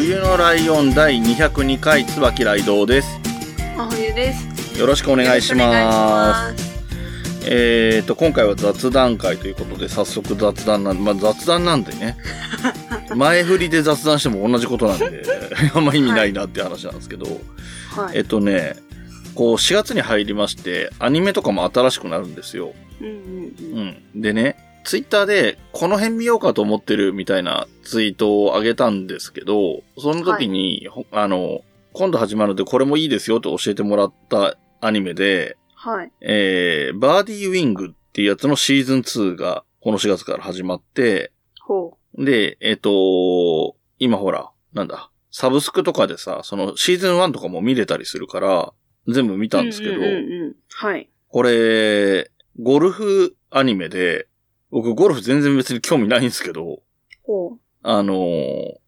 冬のライオン第202回椿雷道です。真冬です。よろしくお願いします。えーと、今回は雑談会ということで、早速雑談なんまあ雑談なんでね。前振りで雑談しても同じことなんで、あんま意味ないなって話なんですけど、はい。えっとね、こう4月に入りまして、アニメとかも新しくなるんですよ。うんうんうん。うん。でね、ツイッターで、この辺見ようかと思ってるみたいなツイートを上げたんですけど、その時に、ほあの、今度始まるのでこれもいいですよと教えてもらったアニメで、はい。えー、バーディーウィングっていうやつのシーズン2がこの4月から始まって、ほで、えっ、と、今ほら、なんだ、サブスクとかでさ、そのシーズン1とかも見れたりするから、全部見う。たんですけど、うんうんうんうん。はい。これ、ゴルフアニメで、僕ゴルフ全然別に興味ないんですけど、ほあのー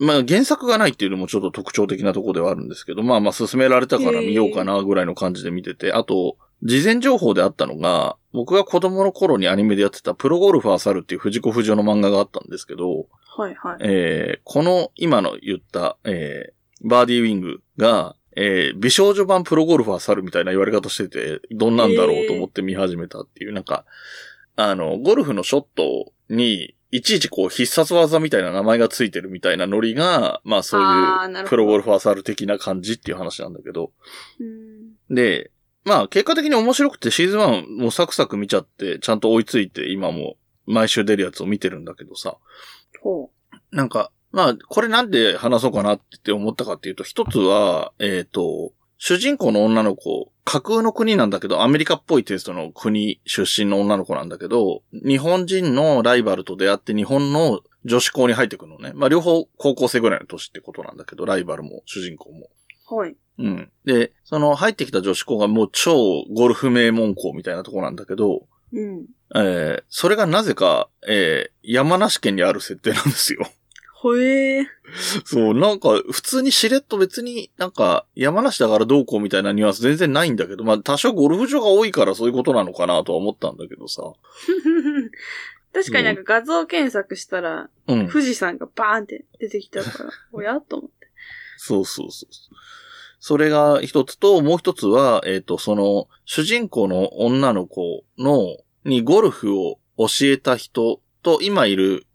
まあ、原作がないっていうのもちょっと特徴的なところではあるんですけど、まあまあ勧められたから見ようかなぐらいの感じで見てて、あと、事前情報であったのが、僕が子供の頃にアニメでやってたプロゴルファー猿っていう藤子不二雄の漫画があったんですけど、う。はいはい。えーこの今の言った、えーバーディーウィングが、えー美少女版プロゴルファー猿みたいな言われ方してて、どんなんだろうと思って見始めたっていう、なんか、あの、ゴルフのショットに、いちいちこう必殺技みたいな名前がついてるみたいなノリが、まあそういうプロゴルファー猿的な感じっていう話なんだけど。うんで、まあ結果的に面白くてシーズン1もサクサク見ちゃって、ちゃんと追いついて今も毎週出るやつを見てるんだけどさ。ほなんか、まあ、これなんで話そうかなって思ったかっていうと、一つは、えっ、と、主人公の女の子、架空の国なんだけど、アメリカっぽいテイストの国出身の女の子なんだけど、日本人のライバルと出会って日本の女子校に入ってくるのね。まあ、両方高校生ぐらいの年ってことなんだけど、ライバルも主人公も。う。はい。うん。で、その入ってきた女子校がもう超ゴルフ名門校みたいなとこなんだけど、うん。えーそれがなぜか、えー山梨県にある設定なんですよ。ほえー。そう、なんか、普通にしれっと別になんか、山梨だからどうこうみたいなニュアンス全然ないんだけど、まあ多少ゴルフ場が多いからそういうことなのかなとは思ったんだけどさ。確かになんか画像検索したら、うん。富士山がバーンって出てきたから、おや？と思って。そうそうそう。それが一つと、もう一つは、えっ、と、その、主人公の女の子の、にゴルフを教えた人と、今いる、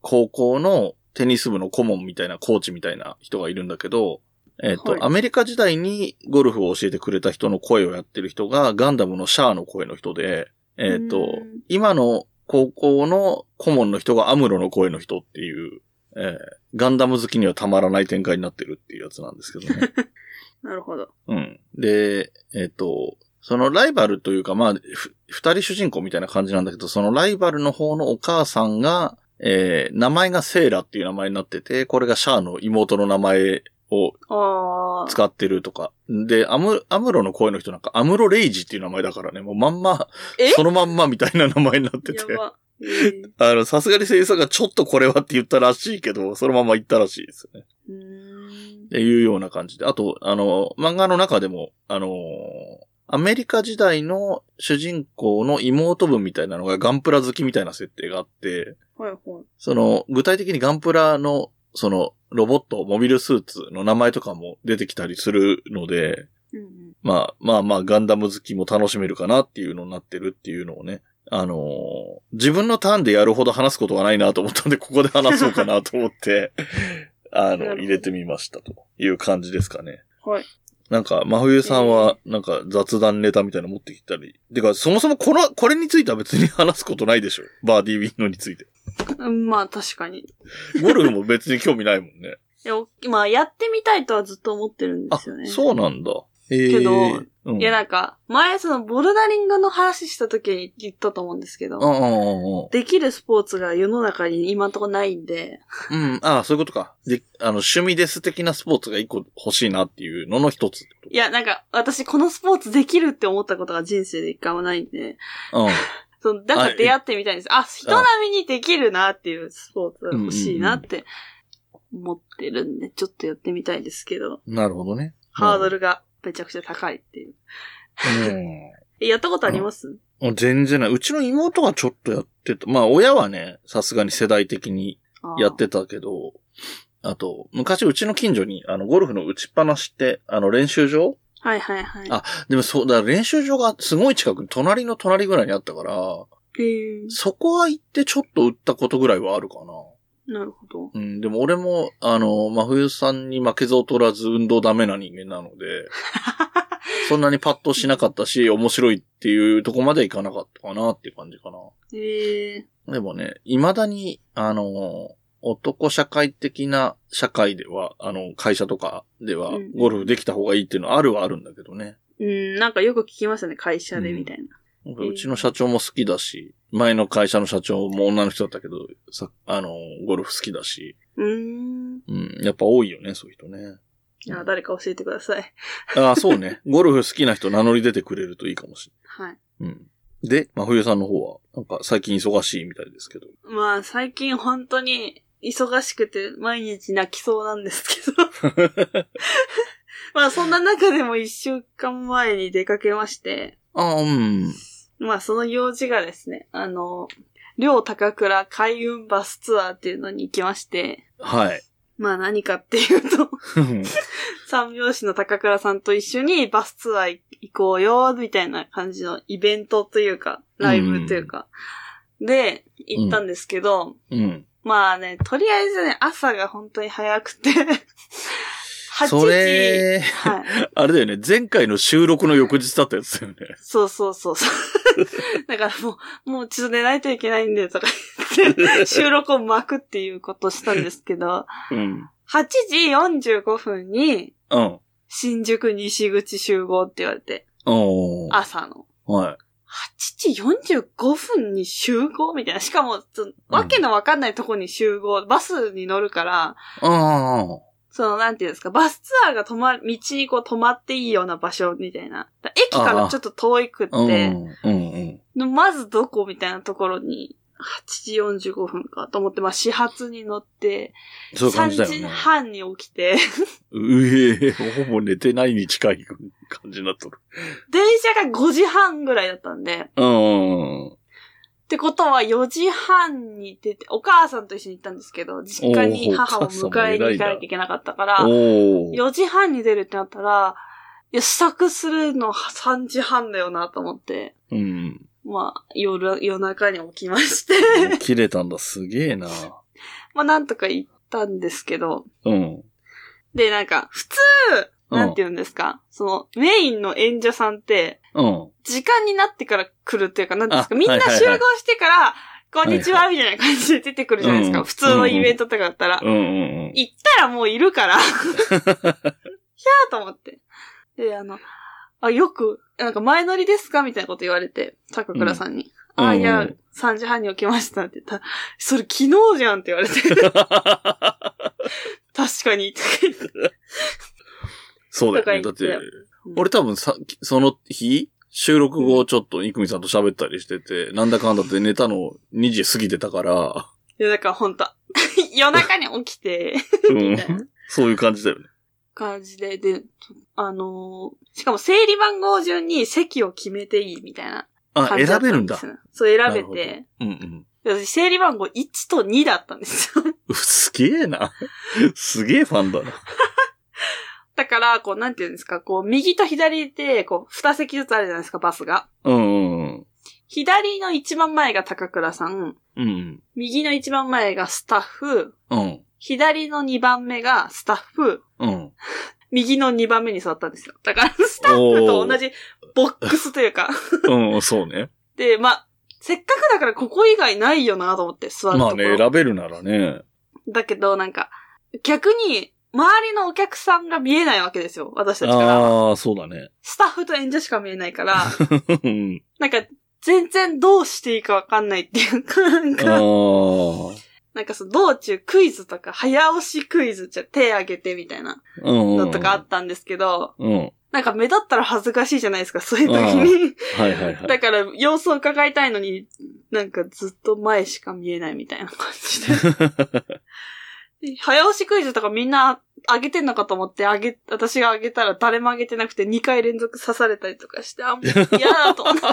高校のテニス部の顧問みたいな、コーチみたいな人がいるんだけど、えっ、と、はいアメリカ時代にゴルフを教えてくれた人の声をやってる人が、ガンダムのシャアの声の人で、えっ、とうん、今の高校の顧問の人がアムロの声の人っていう、えーガンダム好きにはたまらない展開になってるっていうやつなんですけどね。なるほど。うん。で、えっ、と、そのライバルというか、まあ、ふ二人主人公みたいな感じなんだけど、そのライバルの方のお母さんが、えー名前がセイラっていう名前になってて、これがシャアの妹の名前を。使ってるとか。で、アム、アムロの声の人なんか、アムロレイジっていう名前だからね、もうまんま、え？そのまんまみたいな名前になってて。あの、さすがに声優さんがちょっとこれはって言ったらしいけど、そのまま言ったらしいですね。っていうような感じで。あと、あの、漫画の中でも、あの、アメリカ時代の主人公の妹分みたいなのがガンプラ好きみたいな設定があって、はいはい。その、具体的にガンプラの、その、ロボット、モビルスーツの名前とかも出てきたりするので、うんうん。まあまあまあ、ガンダム好きも楽しめるかなっていうのになってるっていうのをね、あのー自分のターンでやるほど話すことがないなと思ったんで、ここで話そうかなと思って、あの、入れてみましたという感じですかね。はい。なんか、真冬さんは、なんか雑談ネタみたいなの持ってきたり。てか、そもそもこの、これについては別に話すことないでしょ。バーディーウィンドについて。うんまあ確かに。ゴルフも別に興味ないもんね。いや、まあやってみたいとはずっと思ってるんであすよね。、そうなんだ。えー、けどうん、いや、なんか、前そのボルダリングの話した時に言ったと思うんですけど、うんうんうんできるスポーツが世の中に今んとこないんで、うん。うん。ああ、そういうことか。で、あの、趣味です的なスポーツが一個欲しいなっていうのの一ついや、なんか、私このスポーツできるって思ったことが人生で一回もないんで、と。うん。その、だから出会ってみたいんです。あ、人並みにできるなっていうスポーツが欲しいなって思ってるんで、ちょっとやってみたいですけど、なるほどね。ハードルがめちゃくちゃ高いっていう。うん。え やったことあります、うん。全然ない。うちの妹がちょっとやってた。まあ、親はね、さすがに世代的にやってたけど、あと、昔うちの近所に、あの、ゴルフの打ちっぱなしって、あの、練習場？はいはいはい。あでもそう、だから練習場がすごい近くに、隣の隣ぐらいにあったから、そこは行ってちょっと打ったことぐらいはあるかな。なるほど。うん、でも俺も、あの、真冬さんに負けず劣らず運動ダメな人間なので、そんなにパッとしなかったし、面白いっていうとこまではいかなかったかなっていう感じかな。へえでもね、未だに、あの、男社会的な社会では、あの、会社とかではうん、ゴルフできた方がいいっていうのはあるはあるんだけどね。うん、なんかよく聞きますよね、会社でみたいな。なんかうちの社長も好きだし、前の会社の社長も女の人だったけど、さ、あの、ゴルフ好きだし、うーん。うん、やっぱ多いよね、そういう人ね。いや、誰か教えてください。ああ、そうね。ゴルフ好きな人名乗り出てくれるといいかもしはい。れない。うん。で、真冬さんの方は、なんか最近忙しいみたいですけど。まあ、最近本当に忙しくて毎日泣きそうなんですけど。まあ、そんな中でも一週間前に出かけまして、ああ、うん。まあ、その用事がですね、あの、両高倉海運バスツアーっていうのに行きまして、はい。まあ何かっていうと、三拍子の高倉さんと一緒にバスツアー行こうよ、みたいな感じのイベントというか、ライブというか、で、行ったんですけど、うん。まあね、とりあえずね、朝が本当に早くて、8時。それ、はい。あれだよね。前回の収録の翌日だったやつだよね。そうそうそうそう。だからもう、もうちょっと寝ないといけないんで、とか言って、収録を巻くっていうことをしたんですけど、うん。8時45分に、うん。新宿西口集合って言われて、朝の。はい。8時45分に集合みたいな。しかも、わけのわかんないとこに集合、バスに乗るから、あその、なんていうんですか、バスツアーが止まる、道にこう止まっていいような場所みたいな。だ駅からちょっと遠いくっ。て、うんうん。でまずどこみたいなところに、8時45分かと思って、まあ、始発に乗って、そういう感3時じだよね。半に起きて、うえほぼ寝てないに近い感じになっとる。電車が5時半ぐらいだったんで、うん。ってことは4時半に出て、お母さんと一緒に行ったんですけど、実家に母を迎えに行かなきゃいけなかったから、おー。4時半に出るってなったら、いや、支度するの3時半だよなと思って、うん。まあ、夜、夜中に起きまして、切れたんだ、すげえな。まあ、なんとか行ったんですけど、うん。で、なんか、普通、なんて言うんですか、その、メインの演者さんって、うん。時間になってから来るっていうか、なんですか、あみんなはいはいはい集合してから、こんにちは、みたいな感じで出てくるじゃないですか。うん普通のイベントとかだったら。うんうんうん。行ったらもういるから。ひゃーと思って。で、あの、あ、よく、なんか前乗りですかみたいなこと言われて、高倉さんに。うんあ、いやうん、3時半に起きましたって言ったら、それ昨日じゃんって言われて、確かに、そうだよね。だって、俺多分さ、その日、収録後ちょっとイクミさんと喋ったりしてて、なんだかんだって寝たの2時過ぎてたから、いや、だからほんと、夜中に起きて、う。ん。そういう感じだよね。感じで、で、あのーしかも整理番号順に席を決めていいみたいなあ、選べるんだ。そう、選べて。うんうん。で私、整理番号1と2だったんですよ。うすげえな。すげえファンだな。だから、こう、なんていうんですか、こう、右と左で、こう、二席ずつあるじゃないですか、バスが。うんうんうん。左の一番前が高倉さん、うん右の一番前がスタッフ、うん。左の二番目がスタッフ、うん。右の二番目に座ったんですよ。だから、スタッフと同じボックスというか。うん。うん、そうね。で、まあ、せっかくだからここ以外ないよなと思って座るところ。まあね、選べるならね。だけど、なんか、逆に、周りのお客さんが見えないわけですよ。私たちからは。ああ、そうだね。スタッフと演者しか見えないから、う んなんか、全然どうしていいかわかんないっていうか、なんあか、ーなんかその道中クイズとか、早押しクイズじゃ手挙げてみたいなうん。のとかあったんですけど、うん。なんか目立ったら恥ずかしいじゃないですか、そういう時に。はいはいはい。だから様子を伺いたいのに、なんかずっと前しか見えないみたいな感じで。で早押しクイズとかみんな上げてんのかと思って、上げ、私が上げたら誰も上げてなくて2回連続刺されたりとかして、あ、もう嫌だと思って。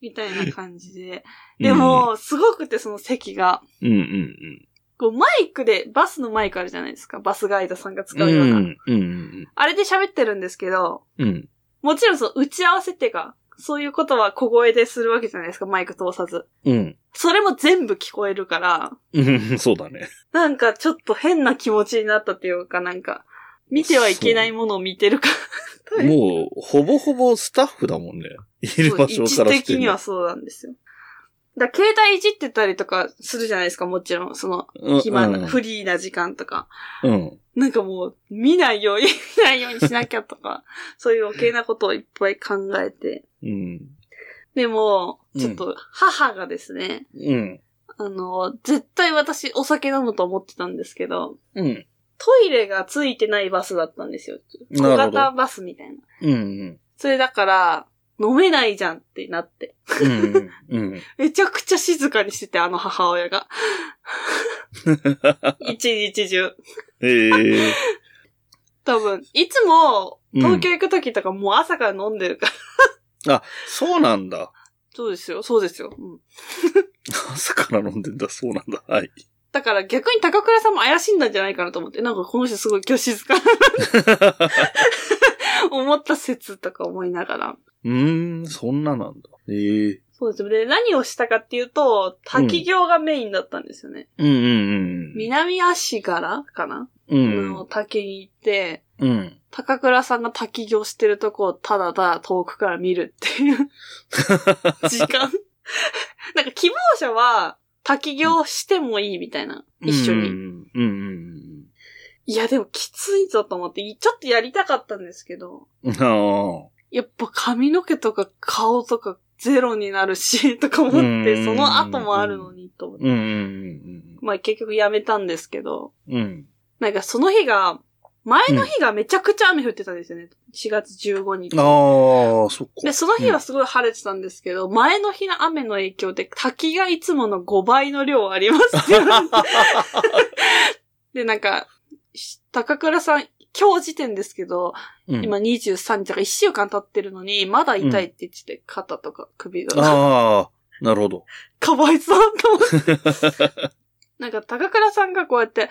みたいな感じで。でも、すごくてその席が、うん、うんうんこうマイクで、バスのマイクあるじゃないですか。バスガイドさんが使うん。うような。うん、うんあれで喋ってるんですけど、うん。もちろんその打ち合わせっていうか、そういうことは小声でするわけじゃないですか、マイク通さず。うん。それも全部聞こえるから、うん、そうだね。なんかちょっと変な気持ちになったっていうかなんか、見てはいけないものを見てるかもう、ほぼほぼスタッフだもんね。いら。る場所から位置的にはそうなんですよ。だ携帯いじってたりとかするじゃないですか、もちろん。その、うん暇な、うんフリーな時間とか。うん。なんかもう、見ないように、見ないようにしなきゃとか、そういう余計なことをいっぱい考えて。うん。でも、うんちょっと、母がですね、うん。あの、絶対私お酒飲むと思ってたんですけど、うん。トイレがついてないバスだったんですよ。小型バスみたいな。うん。うん。それだから、飲めないじゃんってなって。うん。うん。めちゃくちゃ静かにしてて、あの母親が。一日中。ええ多分、いつも、東京行くときとかもう朝から飲んでるから。あ、そうなんだ。そうですよ、そうですよ。うん 朝から飲んでんだ、そうなんだ。はい。だから逆に高倉さんも怪しんだんじゃないかなと思って、なんかこの人すごい今日静か思った説とか思いながら。うーん、そんななんだ。ええそうです。で、何をしたかっていうと、滝行がメインだったんですよね。うんうんうん。南足柄かな、うん。の滝に行って、うん。高倉さんが滝行してるとこをただただ遠くから見るっていう 時間。なんか希望者は滝行してもいいみたいな。一緒に。うんうんうんいやでもきついぞと思って、ちょっとやりたかったんですけど、うん。ああ。やっぱ髪の毛とか顔とかゼロになるし、とか思っうて、んその後もあるのにと思って。うんうんまあ結局やめたんですけど、うん。うん。なんかその日が、前の日がめちゃくちゃ雨降ってたんですよね。4月15日。ああ、そっか。で、その日はすごい晴れてたんですけど、前の日の雨の影響で滝がいつもの5倍の量あります で、なんか、し高倉さん、今日時点ですけど、うん、今23日だから1週間経ってるのに、まだ痛いって言ってて、肩とか首が。ああ、なるほど。かわいそうと思って。なんか高倉さんがこうやって、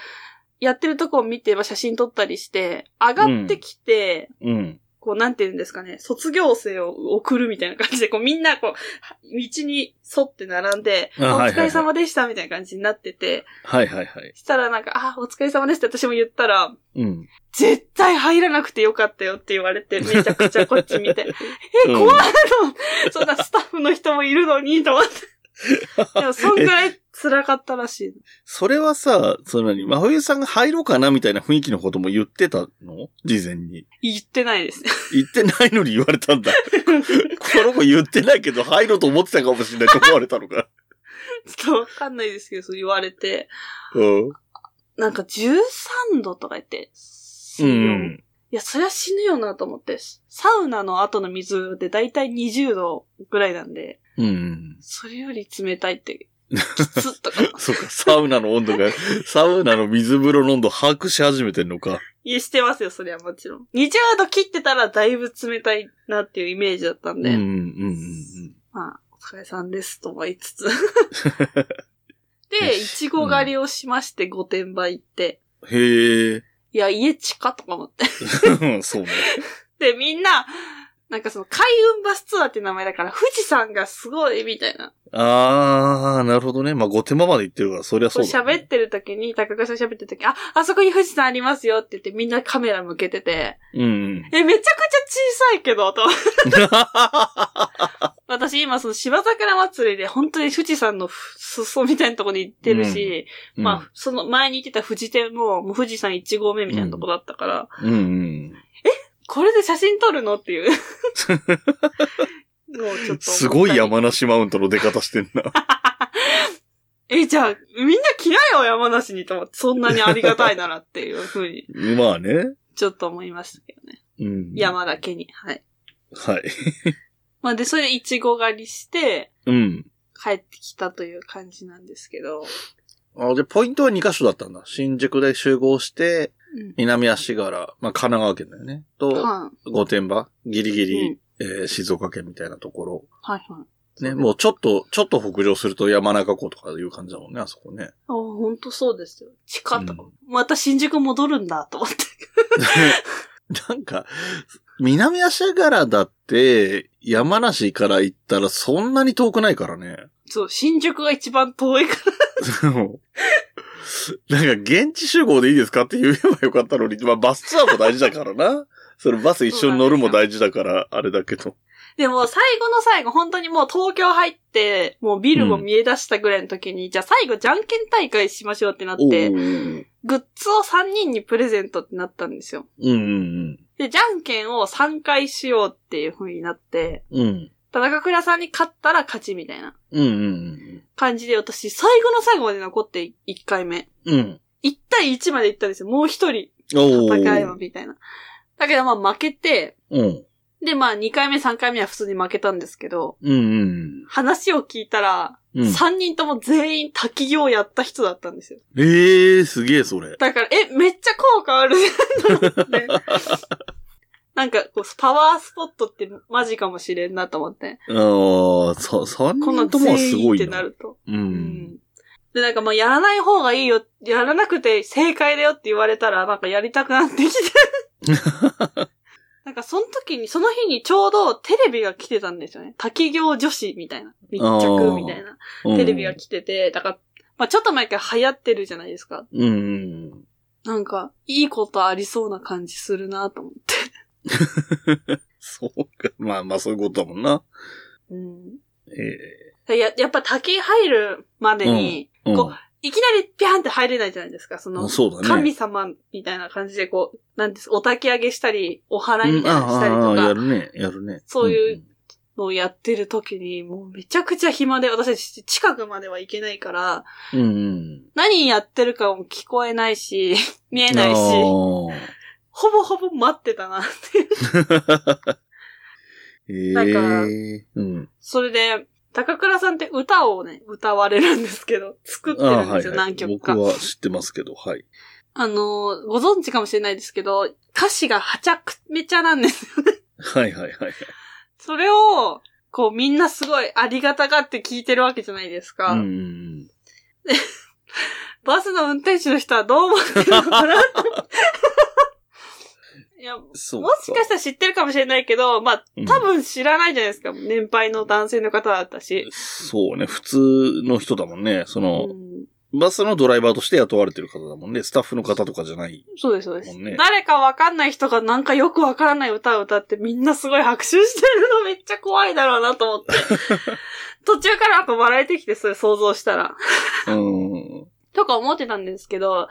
やってるとこを見て、まあ写真撮ったりして、上がってきて、うん。こう、なんて言うんですかね、卒業生を送るみたいな感じで、こう、みんな、こう、道に沿って並んで、お疲れ様でした、みたいな感じになってて、はいはいはい。したらなんか、あ、お疲れ様ですって私も言ったら、うん。絶対入らなくてよかったよって言われて、めちゃくちゃこっち見て、え、うん怖いのそんなスタッフの人もいるのに、と思って。でも、そんぐらい辛かったらしい。それはさ、その何、真冬さんが入ろうかなみたいな雰囲気のことも言ってたの？事前に。言ってないですね。言ってないのに言われたんだ。この子言ってないけど入ろうと思ってたかもしれないと思われたのか。ちょっとわかんないですけど、そう言われて、うん。なんか13度とか言って、うん。いや、そりゃ死ぬよなと思って、サウナの後の水でだいたい20度ぐらいなんで、うん。それより冷たいって、きつっとか。そっか、サウナの温度が、サウナの水風呂の温度把握し始めてんのか。いや、してますよ、そりゃもちろん。20度切ってたらだいぶ冷たいなっていうイメージだったんで、うん、うん、うん。まあ、お疲れさんですとは言いつつ。で、いちご狩りをしまして、御殿場行って、へえ。いや、家近とか思って。そうね。で、みんな、なんかその、海運バスツアーって名前だから、富士山がすごいみたいな。あー、なるほどね。まあ、ご手間まで行ってるから、そりゃこそううだ、ね。喋ってる時に、高倉さん喋ってる時、あ、あそこに富士山ありますよって言ってみんなカメラ向けてて、うん。え、めちゃくちゃ小さいけど、と。私今その芝桜祭りで本当に富士山の裾みたいなところに行ってるし、うんまあ、その前に行ってた富士店も、もう富士山1合目みたいなとこだったから、うんうん。これで写真撮るの？っていう。もうちょっと。すごい。山梨マウントの出方してんな。え、じゃあ、みんな来なよ、山梨にと思って。そんなにありがたいならっていうふうに、まあね。ちょっと思いましたけどね。うん。山だけに。はい。はい。まあで、それでイチゴ狩りして、うん。帰ってきたという感じなんですけど。あ、で、ポイントは2カ所だったんだ。新宿で集合して、うん。南足柄、まあ、神奈川県だよね。と、は御殿場、ギリギリ、うんえー静岡県みたいなところ。い。はいはい。ね、もうちょっと、ちょっと北上すると山中湖とかいう感じだもんね、あそこね。あ、ほんとそうですよ。近った、うんまた新宿戻るんだ、と思って。なんか、南足柄だって、山梨から行ったらそんなに遠くないからね。そう、新宿が一番遠いから。なんか、現地集合でいいですかって言えばよかったのに、まあ、バスツアーも大事だからな。それバス一緒に乗るも大事だから、あれだけど。でも最後の最後、本当にもう東京入って、もうビルも見え出したぐらいの時に、じゃあ最後じゃんけん大会しましょうってなっおて、ーグッズを3人にプレゼントってなったんですよ。うんうんで、じゃんけんを3回しようっていう風になって、うん。うん。田中倉さんに勝ったら勝ちみたいなうんうん感じで、私最後の最後まで残って1回目。うん。うん。1対1まで行ったんですよ。もう一人おー戦えばみたいな。だけどまあ負けて、うん。でまあ2回目3回目は普通に負けたんですけど、うんうん。話を聞いたら、うん。3人とも全員滝行やった人だったんですよ。ええー、すげえ、それ。だから、え、めっちゃ効果あるじゃんと思って。なんか、こう、パワースポットってマジかもしれんなと思って。ああ、そ、三この人ともはす全員ってごいな。なると。う。うんん。で、なんかまあ、やらない方がいいよ、やらなくて正解だよって言われたら、なんかやりたくなってきて。なんかその時に、その日にちょうどテレビが来てたんですよね。滝行女子みたいな。密着みたいな。テレビが来てて、だから、まあちょっと前から流行ってるじゃないですか。うんうん。なんか、いいことありそうな感じするなと思って。そうか。まあまあそういうことだもんな。うん。えや、やっぱ滝入るまでに、えうん。こいきなりピャンって入れないじゃないですか。その、そうだね。神様みたいな感じでこう、なんです、お焚き上げしたり、お祓いみたいなのしたりうんああああやとか、るね、やるね。そういうのをやってる時に、もうめちゃくちゃ暇で、私近くまでは行けないから、うん。うんうん。何やってるかも聞こえないし、見えないし、あほぼほぼ待ってたなって。ーえなんかえうん。それで、高倉さんって歌をね、歌われるんですけど、作ってるんですよ、何曲か。僕は知ってますけど、はい。あの、ご存知かもしれないですけど、歌詞がはちゃくめちゃなんですよね。はいはいはい。それを、こうみんなすごいありがたがって聞いてるわけじゃないですか。うんうんバスの運転手の人はどう思ってるのかな いや、もしかしたら知ってるかもしれないけど、まあ、うん多分知らないじゃないですか。年配の男性の方だったし。そうね、普通の人だもんね。その、うんバスのドライバーとして雇われてる方だもんね。スタッフの方とかじゃない。そうです、そうです。誰かわかんない人がなんかよくわからない歌を歌ってみんなすごい拍手してるのめっちゃ怖いだろうなと思って。途中からあと笑えてきてそれ想像したら。うん。うん。とか思ってたんですけど、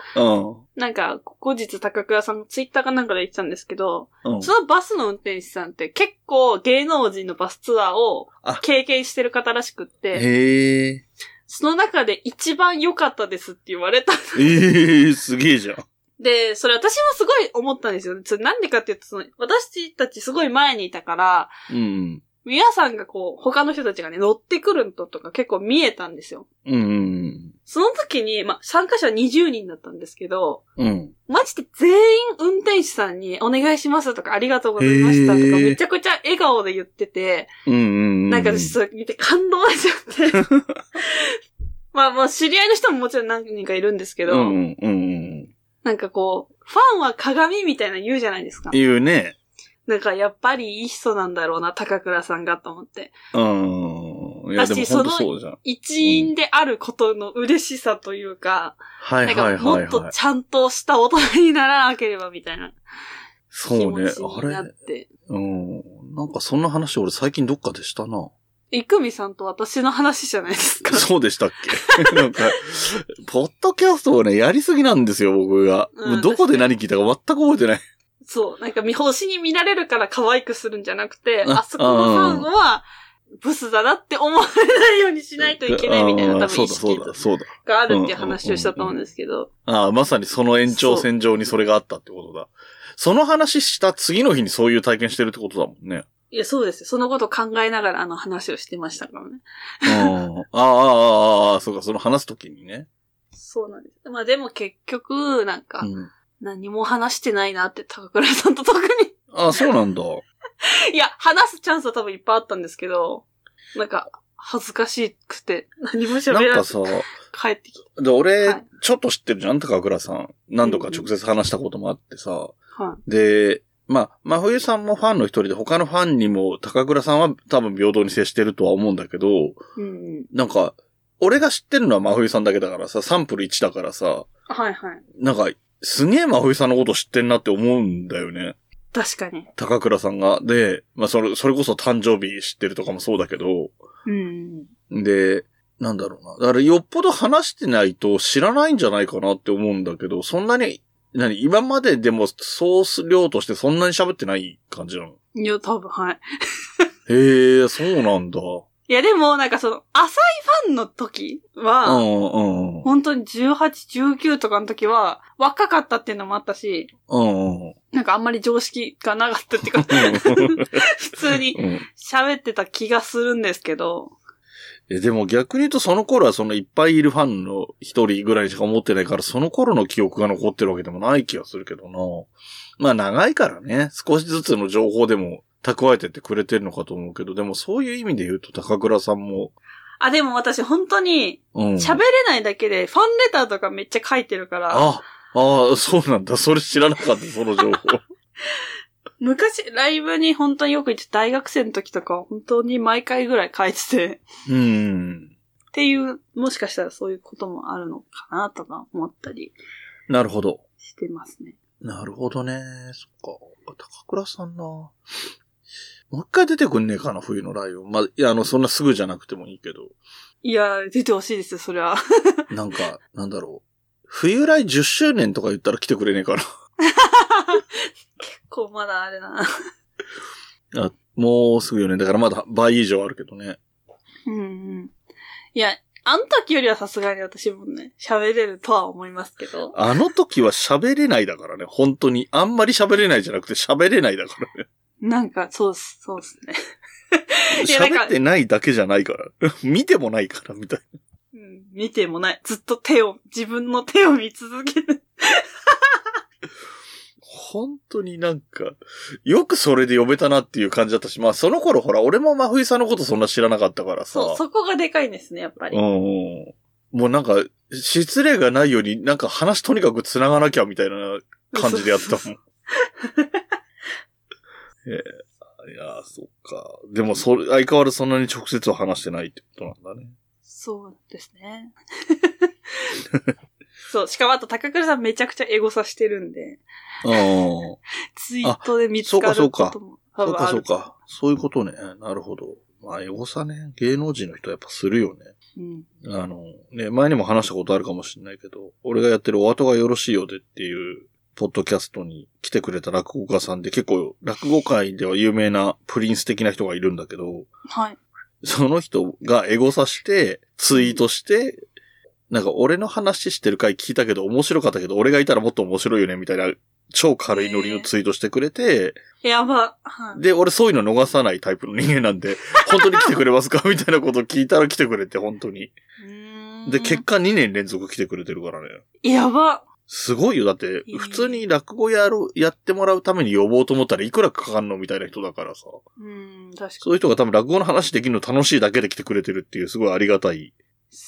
なんか後日高倉さんのツイッターかなんかで言ってたんですけど、うん。そのバスの運転手さんって結構芸能人のバスツアーをあ経験してる方らしくって、へえ。その中で一番良かったですって言われた。ええすげえじゃん。で、それ私もすごい思ったんですよ。それなんでかっていうと、その私たちすごい前にいたから、うん。皆さんがこう、他の人たちがね、乗ってくるのとか結構見えたんですよ。うん。その時に、まあ、参加者は20人だったんですけど、うん。マジで全員運転手さんにお願いしますとかありがとうございましたとかめちゃくちゃ笑顔で言ってて、うん。うん。なんか私それ見て感動しちゃって。まあまあ知り合いの人ももちろん何人かいるんですけど、うん。うん。なんかこう、ファンは鏡みたいな言うじゃないですか。言うね。なんかやっぱりいい人なんだろうな、高倉さんがと思って。うん。いや、でも私本当そうじゃん。一員であることの嬉しさというか、はいはいはいはい。もっとちゃんとした大人にならなければみたいな気そうね。あれって。うん。なんかそんな話俺最近どっかでしたな。いくみさんと私の話じゃないですか。そうでしたっけ？なんか、ポッドキャストをね、やりすぎなんですよ、僕が。うんどこで何聞いたか全く覚えてない。そう。なんか見星に見られるから可愛くするんじゃなくて、ああそこのファンは、ブスだなって思われないようにしないといけないみたいな多分あーそうだ、意識そうだ、そうだ。があるっていう話をしたと思うんですけど。ああ、まさにその延長線上にそれがあったってことだ。その話した次の日にそういう体験してるってことだもんね。いや、そうですよ。そのことを考えながらあの話をしてましたからね。うん。ああ、ああ、ああ、そうか、その話すときにね。そうなんです。まあでも結局、なんかう、ん。何も話してないなって高倉さんと特に。ああ、そうなんだ。いや、話すチャンスは多分いっぱいあったんですけど、なんか、恥ずかしくて、何も喋らずなんかさ、帰ってきて。で俺、はいちょっと知ってるじゃん高倉さん。何度か直接話したこともあってさ。はで、まあ、真冬さんもファンの一人で、他のファンにも高倉さんは多分平等に接してるとは思うんだけど、い。うん。なんか、俺が知ってるのは真冬さんだけだからさ、サンプル1だからさ、はいはい。なんか、すげえ真冬さんのこと知ってんなって思うんだよね。確かに。高倉さんが。で、まあ、それ、それこそ誕生日知ってるとかもそうだけど、うん。で、なんだろうな。だからよっぽど話してないと知らないんじゃないかなって思うんだけど、そんなに、何今まででもソース量としてそんなに喋ってない感じなの？いや、多分、はい。へえ、そうなんだ。いや、でも、なんかその、浅いファンの時うは、んうん。本当に18、19とかの時は、若かったっていうのもあったし、うんうん。なんかあんまり常識がなかったっていうか、普通にうん喋ってた気がするんですけど、えでも逆に言うとその頃はそのいっぱいいるファンの一人ぐらいしか思ってないから、その頃の記憶が残ってるわけでもない気がするけどな。まあ長いからね、少しずつの情報でも蓄えてってくれてるのかと思うけど、でもそういう意味で言うと高倉さんも、あ、でも私本当にうん。喋れないだけで、ファンレターとかめっちゃ書いてるから、あ、ああ、そうなんだ。それ知らなかった、その情報。昔ライブに本当によく行って大学生の時とかは本当に毎回ぐらい書いてて、うん。っていう、もしかしたらそういうこともあるのかなとか思ったりなるほど。してますね。なるほどね。そっか。高倉さんな。もう一回出てくんねえかな、冬のライブ。まあ、いや、あの、そんなすぐじゃなくてもいいけど。いや、出てほしいですよ、それは。なんか、なんだろう。冬来10周年とか言ったら来てくれねえかこう、まだあれな。な。あもうすぐよね。だからまだ倍以上あるけどね。うんうん。いや、あの時よりはさすがに私もね、喋れるとは思いますけど。あの時は喋れないだからね。本当に。あんまり喋れないじゃなくて喋れないだからね。なんか、そうっす、そうっすね。喋ってないだけじゃないから。見てもないから、みたいな。うん、見てもない。ずっと手を、自分の手を見続ける。本当になんか、よくそれで呼べたなっていう感じだったし、まあその頃ほら、俺も真冬さんのことそんな知らなかったからさ。そう、そこがでかいですね、やっぱり。うんうん。もうなんか、失礼がないように、なんか話とにかく繋がなきゃみたいな感じでやってたもん。えーいやー、そっか。でも、それ、相変わらずそんなに直接は話してないってことなんだね。そうですね。そう、しかもあと高倉さんめちゃくちゃエゴサしてるんで、うん。ツイートで見つかることも多そうか、分ある。そうか。そういうことね。なるほど。まあ、エゴサね、芸能人の人はやっぱするよね。うん。あの、ね、前にも話したことあるかもしれないけど、俺がやってるお後がよろしいようでっていう、ポッドキャストに来てくれた落語家さんで結構、落語界では有名なプリンス的な人がいるんだけど、はい。その人がエゴサして、ツイートして、なんか俺の話してる回聞いたけど面白かったけど、俺がいたらもっと面白いよねみたいな、超軽いノリのツイートしてくれて、やば。はい。で、俺そういうの逃さないタイプの人間なんで、本当に来てくれますか？みたいなこと聞いたら来てくれて、本当に。で、結果2年連続来てくれてるからね。やば。すごいよ。だって普通に落語やる、やってもらうために呼ぼうと思ったらいくらかかんのみたいな人だからさ。うん、確かそういう人が多分落語の話できるの楽しいだけで来てくれてるっていうすごいありがたいに。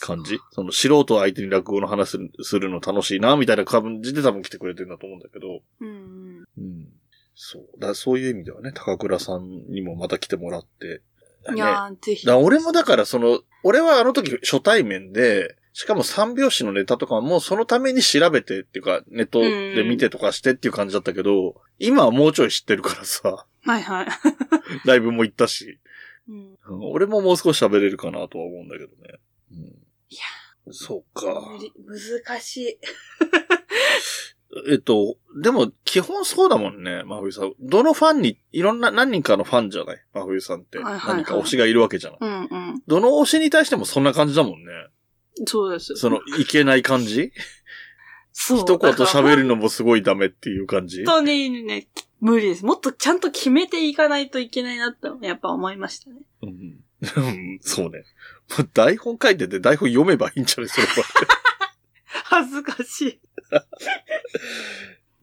感じその素人相手に落語の話するの楽しいな、みたいな感じで多分来てくれてるんだと思うんだけど。うんうん。うん。そう。だそういう意味ではね、高倉さんにもまた来てもらって。ねいやー、ぜひ。俺もだからその、俺はあの時初対面で、しかも三拍子のネタとかもそのために調べてっていうか、ネットで見てとかしてっていう感じだったけど、今はもうちょい知ってるからさ、はいはい。ライブも行ったし、うん。うん俺ももう少し喋れるかなとは思うんだけどね。うん、いや。そうか。難しい。えっと、でも、基本そうだもんね、真冬さん。どのファンに、いろんな、何人かのファンじゃない？真冬さんって。はいはいはい何か推しがいるわけじゃない。うんうん。どの推しに対してもそんな感じだもんね。そうです。その、いけない感じ？そう。一言喋る。るのもすごいダメっていう感じ？本当にね、無理です。もっとちゃんと決めていかないといけないなって、やっぱ思いましたね。うん。うんそうね。台本書いてて台本読めばいいんじゃない？それは。恥ずかしい。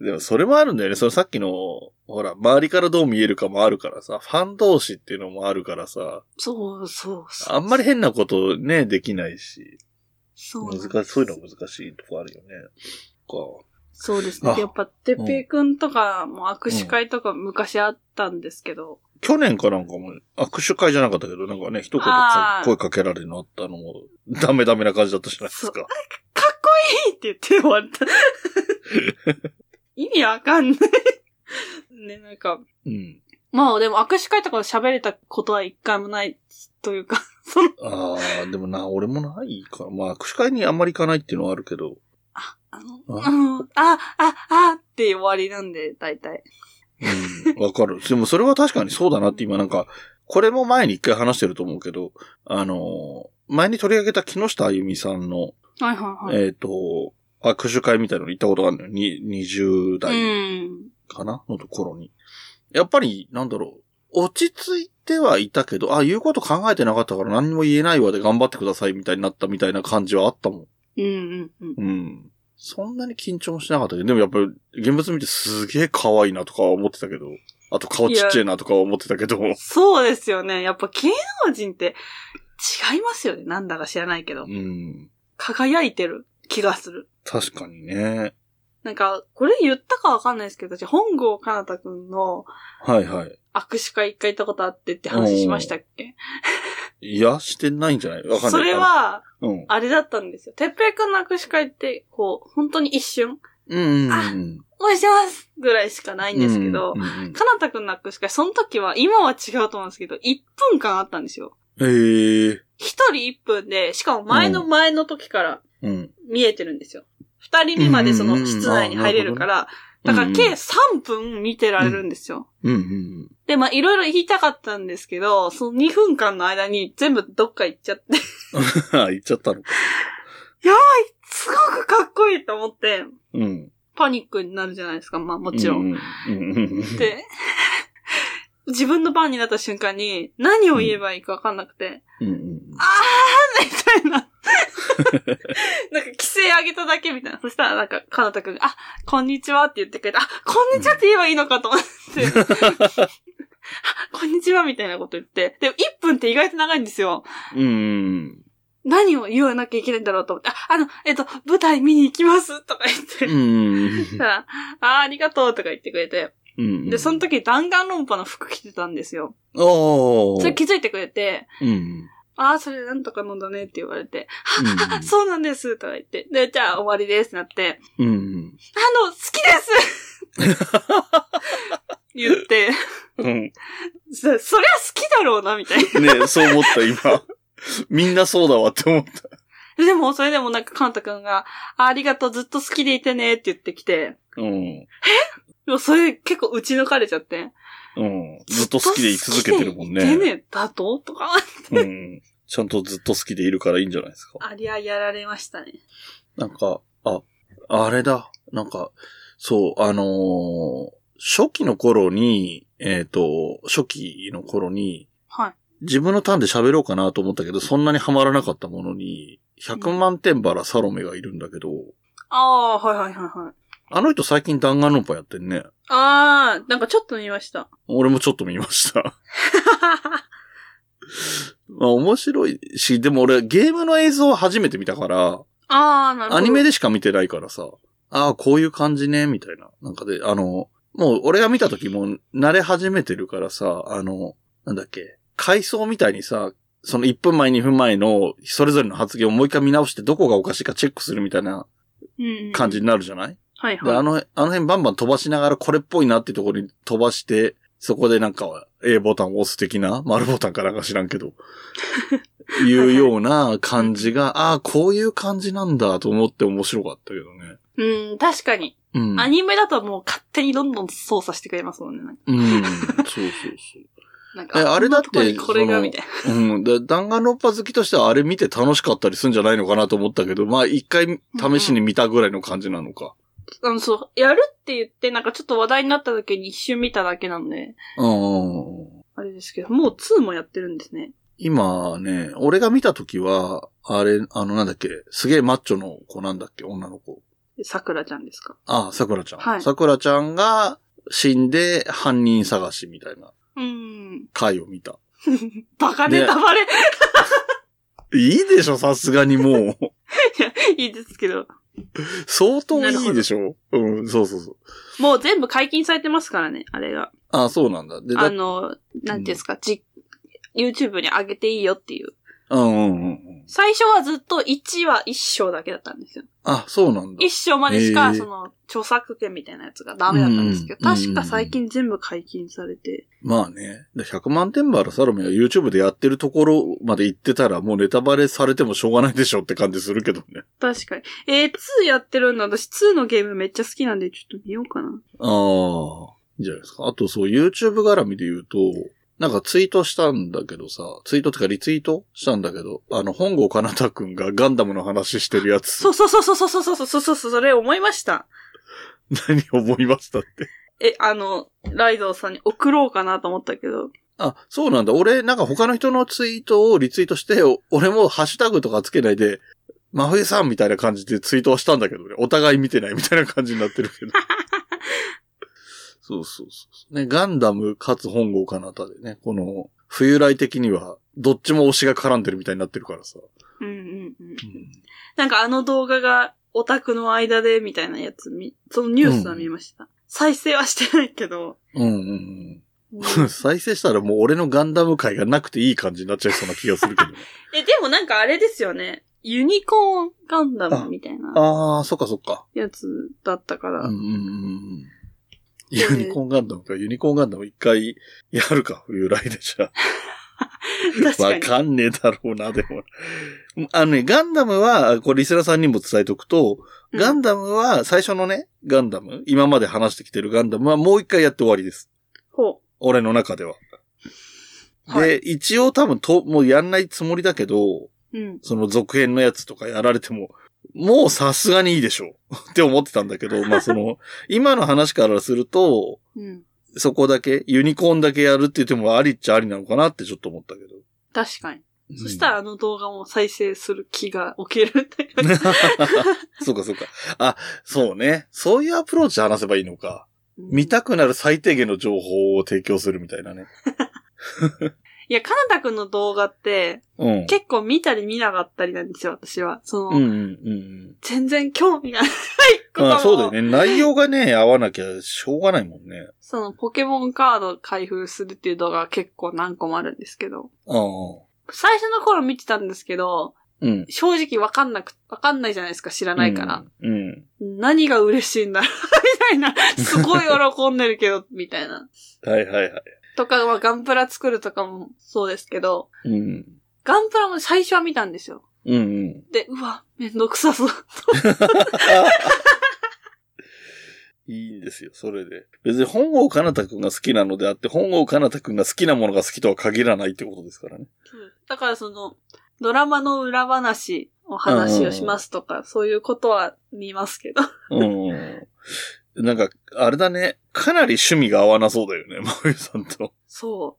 でもそれもあるんだよね。そのさっきの、ほら、周りからどう見えるかもあるからさ、ファン同士っていうのもあるからさ、そうそうそう。あんまり変なことね、できないし、そう難しい、そういうのは難しいとこあるよね。か。そうですねあ。やっぱ、てっぺいくんとかも握手会とか昔あったんですけど、去年かなんかも握手会じゃなかったけど、なんかね、一言声かけられるのあったのも、ダメダメな感じだったじゃないですか。かっこいいって言って終わった。意味わかんない。ね、なんか、うん。まあでも握手会とかで喋れたことは一回もないというか、ああ、でもな、俺もないから。まあ、握手会にあんまり行かないっていうのはあるけど。あの、あうん、あ、あ、あって終わりなんで、大体。うん、わかる。でもそれは確かにそうだなって今なんか、これも前に一回話してると思うけど、あのー前に取り上げた木下あゆみさんの、はいはいはい。えっ、と、握手会みたいなの行ったことがあるのよ。に20代うん。かな？のところに。やっぱり、なんだろう。落ち着いてはいたけど、あ、言うこと考えてなかったから何にも言えないわで頑張ってくださいみたいになったみたいな感じはあったもん。うんうんうん。うん。そんなに緊張もしなかったけど、でもやっぱり現物見てすげえ可愛いなとかは思ってたけど、あと顔ちっちゃいなとかは思ってたけど、そうですよね。やっぱ芸能人って違いますよね。なんだか知らないけどう。ん。輝いてる気がする。確かにね。なんか、これ言ったかわかんないですけど、私、本郷かなたくんのはいはい。握手会一回行ったことあってって話しましたっけ？いや、してないんじゃない？わかんない。それは、あの、うん。あれだったんですよ。てっぺいくんの握手会って、こう、本当に一瞬、うんうんうん。応援してますぐらいしかないんですけど、うんうんうんかなたくんの握手会、その時は、今は違うと思うんですけど、1分間あったんですよ。へえ。一人1分で、しかも前の前の時からうん。見えてるんですよ。二人目までその室内に入れるから、だから計3分見てられるんですよ。うんうんで、まあ、いろいろ言いたかったんですけど、その2分間の間に全部どっか行っちゃって、うん。あ、言っちゃったのか。すごくかっこいいと思って、うん。パニックになるじゃないですか、まあもちろん。で、自分の番になった瞬間に何を言えばいいかわかんなくて、うんうん。あーみたいな。なんか規制上げただけみたいな。そしたらなんか、かなたくんが、あ、こんにちはって言ってくれて、あ、こんにちはって言えばいいのかと思って。あこんにちはみたいなこと言って。でも1分って意外と長いんですよ。うんうん。何を言わなきゃいけないんだろうと思って、あ、あの、えっと、舞台見に行きますとか言って。うん あー、ありがとうとか言ってくれて。うん。で、その時弾丸論破の服着てたんですよ。おー。それ気づいてくれて、うん。ああ、それなんとかのだねって言われて、うんあ、そうなんですとか言って、で、じゃあ終わりですってなって、うん。あの、好きです 言って、うん。そそりゃ好きだろうな、みたいねそう思った、今。みんなそうだわって思った。な。でも、それでもなんか、カンタくんが、あありがとう、ずっと好きでいてねって言ってきて、うん。でもそれ結構打ち抜かれちゃって。うん。ずっと好きでい続けてるもんずっと好きでいてね。ね、だと？とか。うん。ちゃんとずっと好きでいるからいいんじゃないですか？ありゃやられましたね。なんか、あ、あれだ。なんか、そう、あのー初期の頃に、えっ、と、初期の頃に、はい。自分のターンで喋ろうかなと思ったけど、そんなにハマらなかったものに、100万点バラサロメがいるんだけど、ああー、はいはいはいはい。あの人最近弾丸論破やってんね。ああ、なんかちょっと見ました。俺もちょっと見ました。まあ面白いし、でも俺ゲームの映像を初めて見たから、ああ、なるほど。アニメでしか見てないからさ、ああ、こういう感じね、みたいな。なんかで、あの、もう俺が見た時も慣れ始めてるからさ、あの、なんだっけ、回想みたいにさ、その1分前2分前のそれぞれの発言をもう一回見直してどこがおかしいかチェックするみたいなうん感じになるじゃない、はいはい。で、あの、あの辺バンバン飛ばしながらこれっぽいなってところに飛ばして、そこでなんか A ボタンを押す的な、丸ボタンかなんか知らんけど、いうような感じが、ああ、こういう感じなんだと思って面白かったけどね。うん、確かに。うん。アニメだともう勝手にどんどん操作してくれますもんね。なんかうん。そうそうそう。なんかえあれだってこんなとこにこれが、みたいな。うん。だ弾丸論破好きとしてはあれ見て楽しかったりするんじゃないのかなと思ったけど、まあ一回試しに見たぐらいの感じなのか。あの、そう、やるって言って、なんかちょっと話題になった時に一瞬見ただけなので、うん。あれですけど、もう2もやってるんですね。今ね、俺が見たときは、あれ、あのなんだっけ、すげえマッチョの子なんだっけ、女の子。で桜ちゃんですか？ああ、桜ちゃん。はい桜ちゃんが死んで犯人探しみたいなうん。回を見た。バカネタバレ、いいでしょ、さすがにもう。いいですけど。相当いいでしょうん、そうそうそう。もう全部解禁されてますからね、あれが。ああ、そうなんだ。で、だあの、なんていうんですか、じ、YouTube に上げていいよっていう。うんうんうんうん。最初はずっと1は1章だけだったんですよ。あ、そうなんだ。1章までしか、その、著作権みたいなやつがダメだったんですけど、うん確か最近全部解禁されて、まあね。で100万点バラサロメが YouTube でやってるところまで行ってたらもうネタバレされてもしょうがないでしょって感じするけどね。確かに。えー、2やってるんだ。私2のゲームめっちゃ好きなんで、ちょっと見ようかな。ああ、いいんじゃないですか。あとそう YouTube 絡みで言うと、なんかツイートしたんだけどさ、ツイートってかリツイートしたんだけど、あの、本郷かなたくんがガンダムの話してるやつ。そうそうそうそうそうそうそうそうそうそれ思いました。何思いましたって。え、あの、ライドさんに送ろうかなと思ったけど、あ、そうなんだ。俺、なんか他の人のツイートをリツイートして、俺もハッシュタグとかつけないで、真冬さんみたいな感じでツイートをしたんだけどね。お互い見てないみたいな感じになってるけど。そうそうそう。ね、ガンダムかつ本郷かなたでね、この、冬来的には、どっちも推しが絡んでるみたいになってるからさ。うんうんうん。うんなんかあの動画がオタクの間でみたいなやつみ、そのニュースは見ました。再生はしてないけど。うんうんうん。再生したらもう俺のガンダム界がなくていい感じになっちゃいそうな気がするけどね。え、でもなんかあれですよね。ユニコーンガンダムみたいなああ、そっかそっか。やつだったから。うんうんうんうん。ユニコーンガンダムか。ユニコーンガンダム一回やるか、冬来でじゃ。わかんねえだろうな、でも。あのね、ガンダムは、これリスナーさんにも伝えとくと、うんガンダムは、最初のね、ガンダム、今まで話してきてるガンダムはもう一回やって終わりです。ほ俺の中では。で、はい一応多分と、もうやんないつもりだけど、う。うん。その続編のやつとかやられても、もうさすがにいいでしょう って思ってたんだけど、まあその、今の話からすると、うん。そこだけ、ユニコーンだけやるって言ってもありっちゃありなのかなってちょっと思ったけど。確かに。そしら、たらあの動画も再生する気が起きるって。そうかそうか。あ、そうね。そういうアプローチで話せばいいのか。見たくなる最低限の情報を提供するみたいなね。いや、カナタ君の動画って、うん。結構見たり見なかったりなんですよ、私は。その、うんうんうん全然興味がないうん。まあそうだよね。ね。内容がね、合わなきゃしょうがないもんね。その、ポケモンカード開封するっていう動画が結構何個もあるんですけど、うん最初の頃見てたんですけど、うん。うん。正直わかんなく、わかんないじゃないですか、知らないから。うん。うん。何が嬉しいんだろうみたいな。すごい喜んでるけど、みたいな。はいはいはい。とか、まあ、ガンプラ作るとかもそうですけど、うん。ガンプラも最初は見たんですよ。うんうん。で、うわ、めんどくさそう。いいんですよ、それで。別に本郷かなたくんが好きなのであって、本郷かなたくんが好きなものが好きとは限らないってことですからね。だからその、ドラマの裏話を話をしますとか、そういうことは見ますけど。うん。なんか、あれだね。かなり趣味が合わなそうだよね、まゆさんと。そ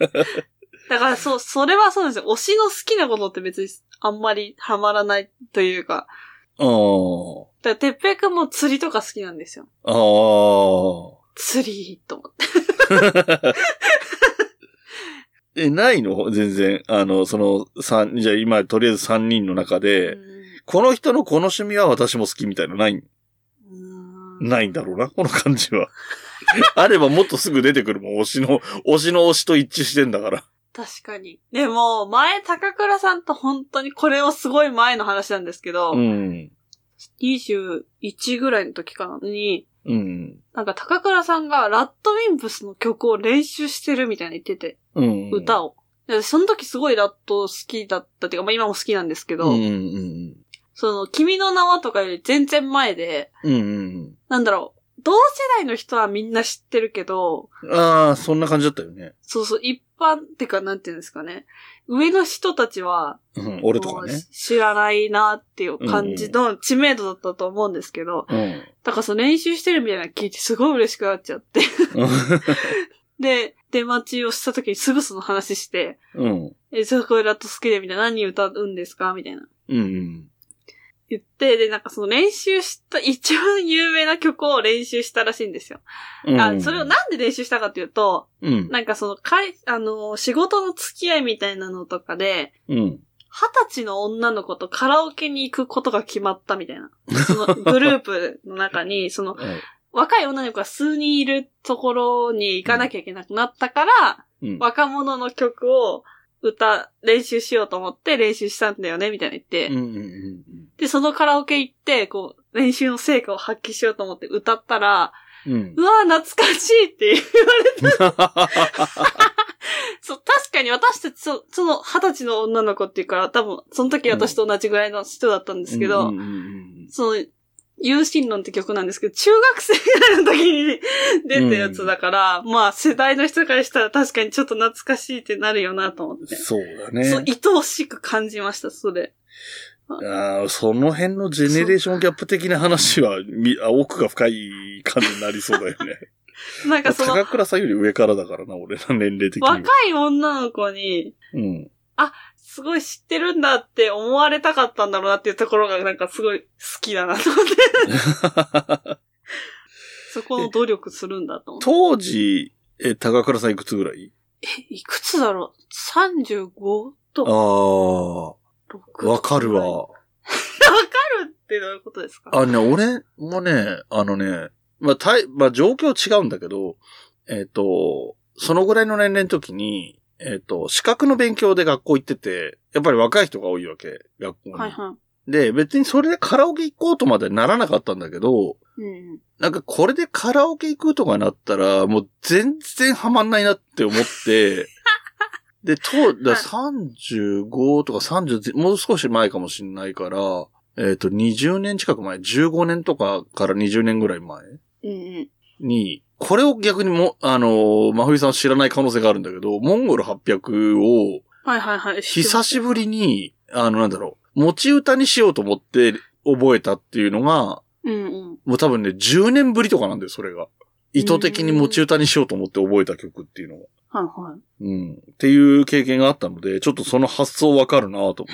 う。だからそう、それはそうですよ。推しの好きなことって別にあんまりハマらないというか。ああ。だから、てっぺいくんも釣りとか好きなんですよ。ああ。釣りと思って。え、ないの？全然。あの、その、三、じゃあ今、とりあえず三人の中で、この人のこの趣味は私も好きみたいなのない、ないんだろうな、この感じは。あればもっとすぐ出てくるもん、推しの、推しの推しと一致してんだから。確かに。でも、前、高倉さんと本当にこれはすごい前の話なんですけど、うん。21ぐらいの時かなに、うん。なんか高倉さんがラッドウィンプスの曲を練習してるみたいな言ってて、うん。歌を。でその時すごいラッド好きだったっていうか、まあ今も好きなんですけど、うんうんその、君の名はとかより全然前で、うん。うんなんだろう、同世代の人はみんな知ってるけど、うん。ああ、そんな感じだったよね。そうそう、一般ってか、なんていうんですかね。上の人たちは、うん、俺とかね。知らないなっていう感じの知名度だったと思うんですけど、うん。だからその練習してるみたいなの聞いてすごい嬉しくなっちゃって。で、出待ちをした時にすぐその話して、うん。え、すごいラット好きでみたいな、何歌うんですかみたいな。うん。言って、で、なんかその練習した、一番有名な曲を練習したらしいんですよ。うん。あ、それをなんで練習したかっていうと、うん。なんかその、かい、あの、仕事の付き合いみたいなのとかで、うん。二十歳の女の子とカラオケに行くことが決まったみたいな。その グループの中に、その若い女の子が数人いるところに行かなきゃいけなくなったから、うん。若者の曲を歌、練習しようと思って練習したんだよね、みたいな言って、うんうんうんで、そのカラオケ行って、こう、練習の成果を発揮しようと思って歌ったら、うん。うわぁ、懐かしいって言われ そう、確かに私たち、そその二十歳の女の子っていうから、多分、その時私と同じぐらいの人だったんですけど、うんうんうん。その、有心論って曲なんですけど、中学生ぐらいの時に出たやつだから、まあ世代の人からしたら確かにちょっと懐かしいってなるよなと思って。そうだね。そう、愛おしく感じました、それ。あーその辺のジェネレーションギャップ的な話は、奥が深い感じになりそうだよね。なんかその、高倉さんより上からだからな、俺の年齢的には。若い女の子に、うん。すごい知ってるんだって思われたかったんだろうなっていうところがなんかすごい好きだなと思って。そこの努力するんだと思って。当時、え、高倉さんいくつぐらい？え、いくつだろう ?35 あとあ、6わかるわ。わかるってどういうことですか？あのね、俺もね、あのね、まあ、たい、まあ、状況違うんだけど、えっ、と、そのぐらいの年齢の時に、えっ、と、資格の勉強で学校行ってて、やっぱり若い人が多いわけ、学校に。はいはで、別にそれでカラオケ行こうとまでならなかったんだけど、い。うん。なんかこれでカラオケ行くとかなったら、もう全然ハマんないなって思って、で、と、だ35とか30、もう少し前かもしんないから、えっ、と、20年近く前、15年とかから20年ぐらい前うんうん。に、これを逆にも、あのー、真冬さん知らない可能性があるんだけど、モンゴル800をはいはいはい。久しぶりに、あの、なんだろう、持ち歌にしようと思って覚えたっていうのが、うんうん。もう多分ね、10年ぶりとかなんだよ、それが。意図的に持ち歌にしようと思って覚えた曲っていうのが。はいはい。うん。っていう経験があったので、ちょっとその発想わかるなと思って。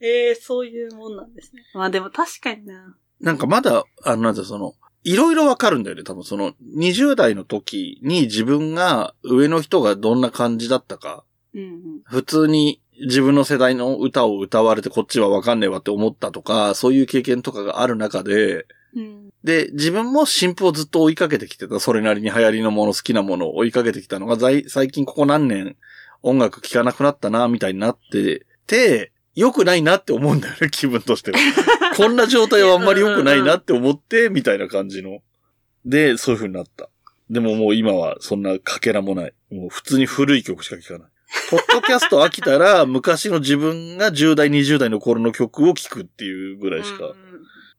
ええそういうもんなんですね。まあでも確かにな。なんかまだ、あの、なんてその、いろいろわかるんだよね。多分その、20代の時に自分が上の人がどんな感じだったか。うんうん。普通に自分の世代の歌を歌われてこっちはわかんねえわって思ったとか、そういう経験とかがある中で、うん。で、自分も新譜をずっと追いかけてきてた、それなりに流行りのもの、好きなものを追いかけてきたのが、在最近ここ何年音楽聴かなくなったな、みたいになってて、良くないなって思うんだよね、気分としては。こんな状態はあんまり良くないなって思って、みたいな感じの。で、そういう風になった。でももう今はそんなかけらもない。もう普通に古い曲しか聴かない。ポッドキャスト飽きたら、昔の自分が10代、20代の頃の曲を聴くっていうぐらいしか。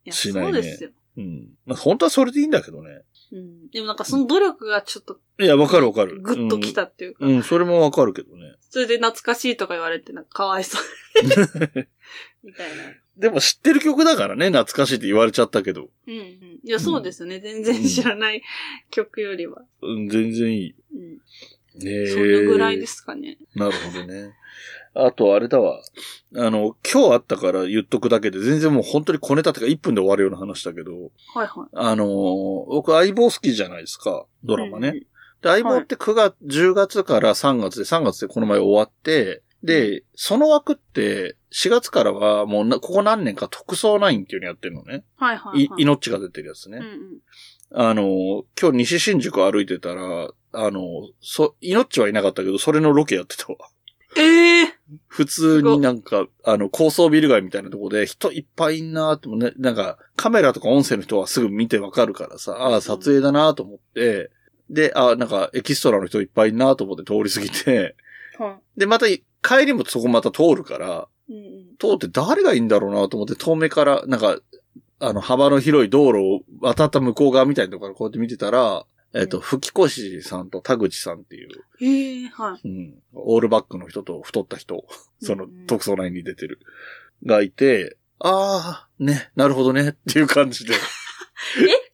しないねそうですよ。うん。まあ本当はそれでいいんだけどね。うん。でもなんかその努力がちょっといや、わかるわかる。グッときたっていうか、うん。うん、それもわかるけどね。それで懐かしいとか言われてなんかかわいそう。みたいな。でも知ってる曲だからね、懐かしいって言われちゃったけど。うんうん。いや、そうですよね。全然知らない曲よりは。うん、全然いい。うん。ねえそれぐらいですかね。なるほどね。あと、あれだわ。あの、今日あったから言っとくだけで、全然もう本当に小ネタってか1分で終わるような話だけど、はいはい。あのー僕相棒好きじゃないですか、ドラマね。で、相棒って9月、10月から3月で、3月でこの前終わって、で、その枠って、4月からはもうな、ここ何年か特捜9っていうのやってるのね。はいはい、い、はい。命が出てるやつね。うんうん。あの、今日西新宿歩いてたら、あの、そ、命はいなかったけど、それのロケやってたわ。ええ普通になんか、あの、高層ビル街みたいなとこで人いっぱいいんなーってもね、なんかカメラとか音声の人はすぐ見てわかるからさ、ああ、撮影だなと思って、で、ああ、なんかエキストラの人いっぱいいんなと思って通り過ぎて、はで、また帰りもそこまた通るから。通って誰がいいんだろうなと思って遠目から、なんか、あの、幅の広い道路を渡った向こう側みたいなところからこうやって見てたら、えっ、と、うん吹越さんと田口さんっていう、ええはい。うん、オールバックの人と太った人、その特捜内に出てる、がいて、あー、ね、なるほどね、っていう感じで、え、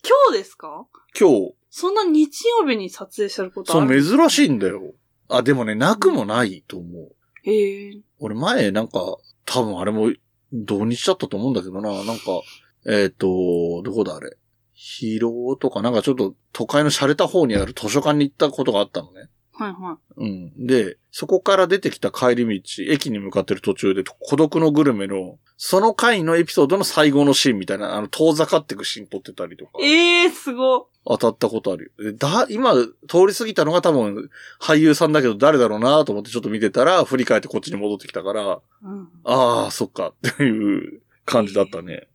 今日ですか？今日、そんな日曜日に撮影してることそう、ある珍しいんだよ。あ、でもね、なくもないと思う。ええ俺前なんか、多分あれも土日だったと思うんだけどな、なんか、えっ、と、どこだあれ？広尾とかなんかちょっと都会の洒落た方にある図書館に行ったことがあったのね。はいはうん。で、そこから出てきた帰り道、駅に向かってる途中で孤独のグルメの、その回のエピソードの最後のシーンみたいな、あの、遠ざかっていくシーン撮ってたりとか、い。ええすご。当たったことあるよ。でだ、今、通り過ぎたのが多分、俳優さんだけど誰だろうなと思ってちょっと見てたら、振り返ってこっちに戻ってきたから、うん。ああ、そっか、っていう感じだったね。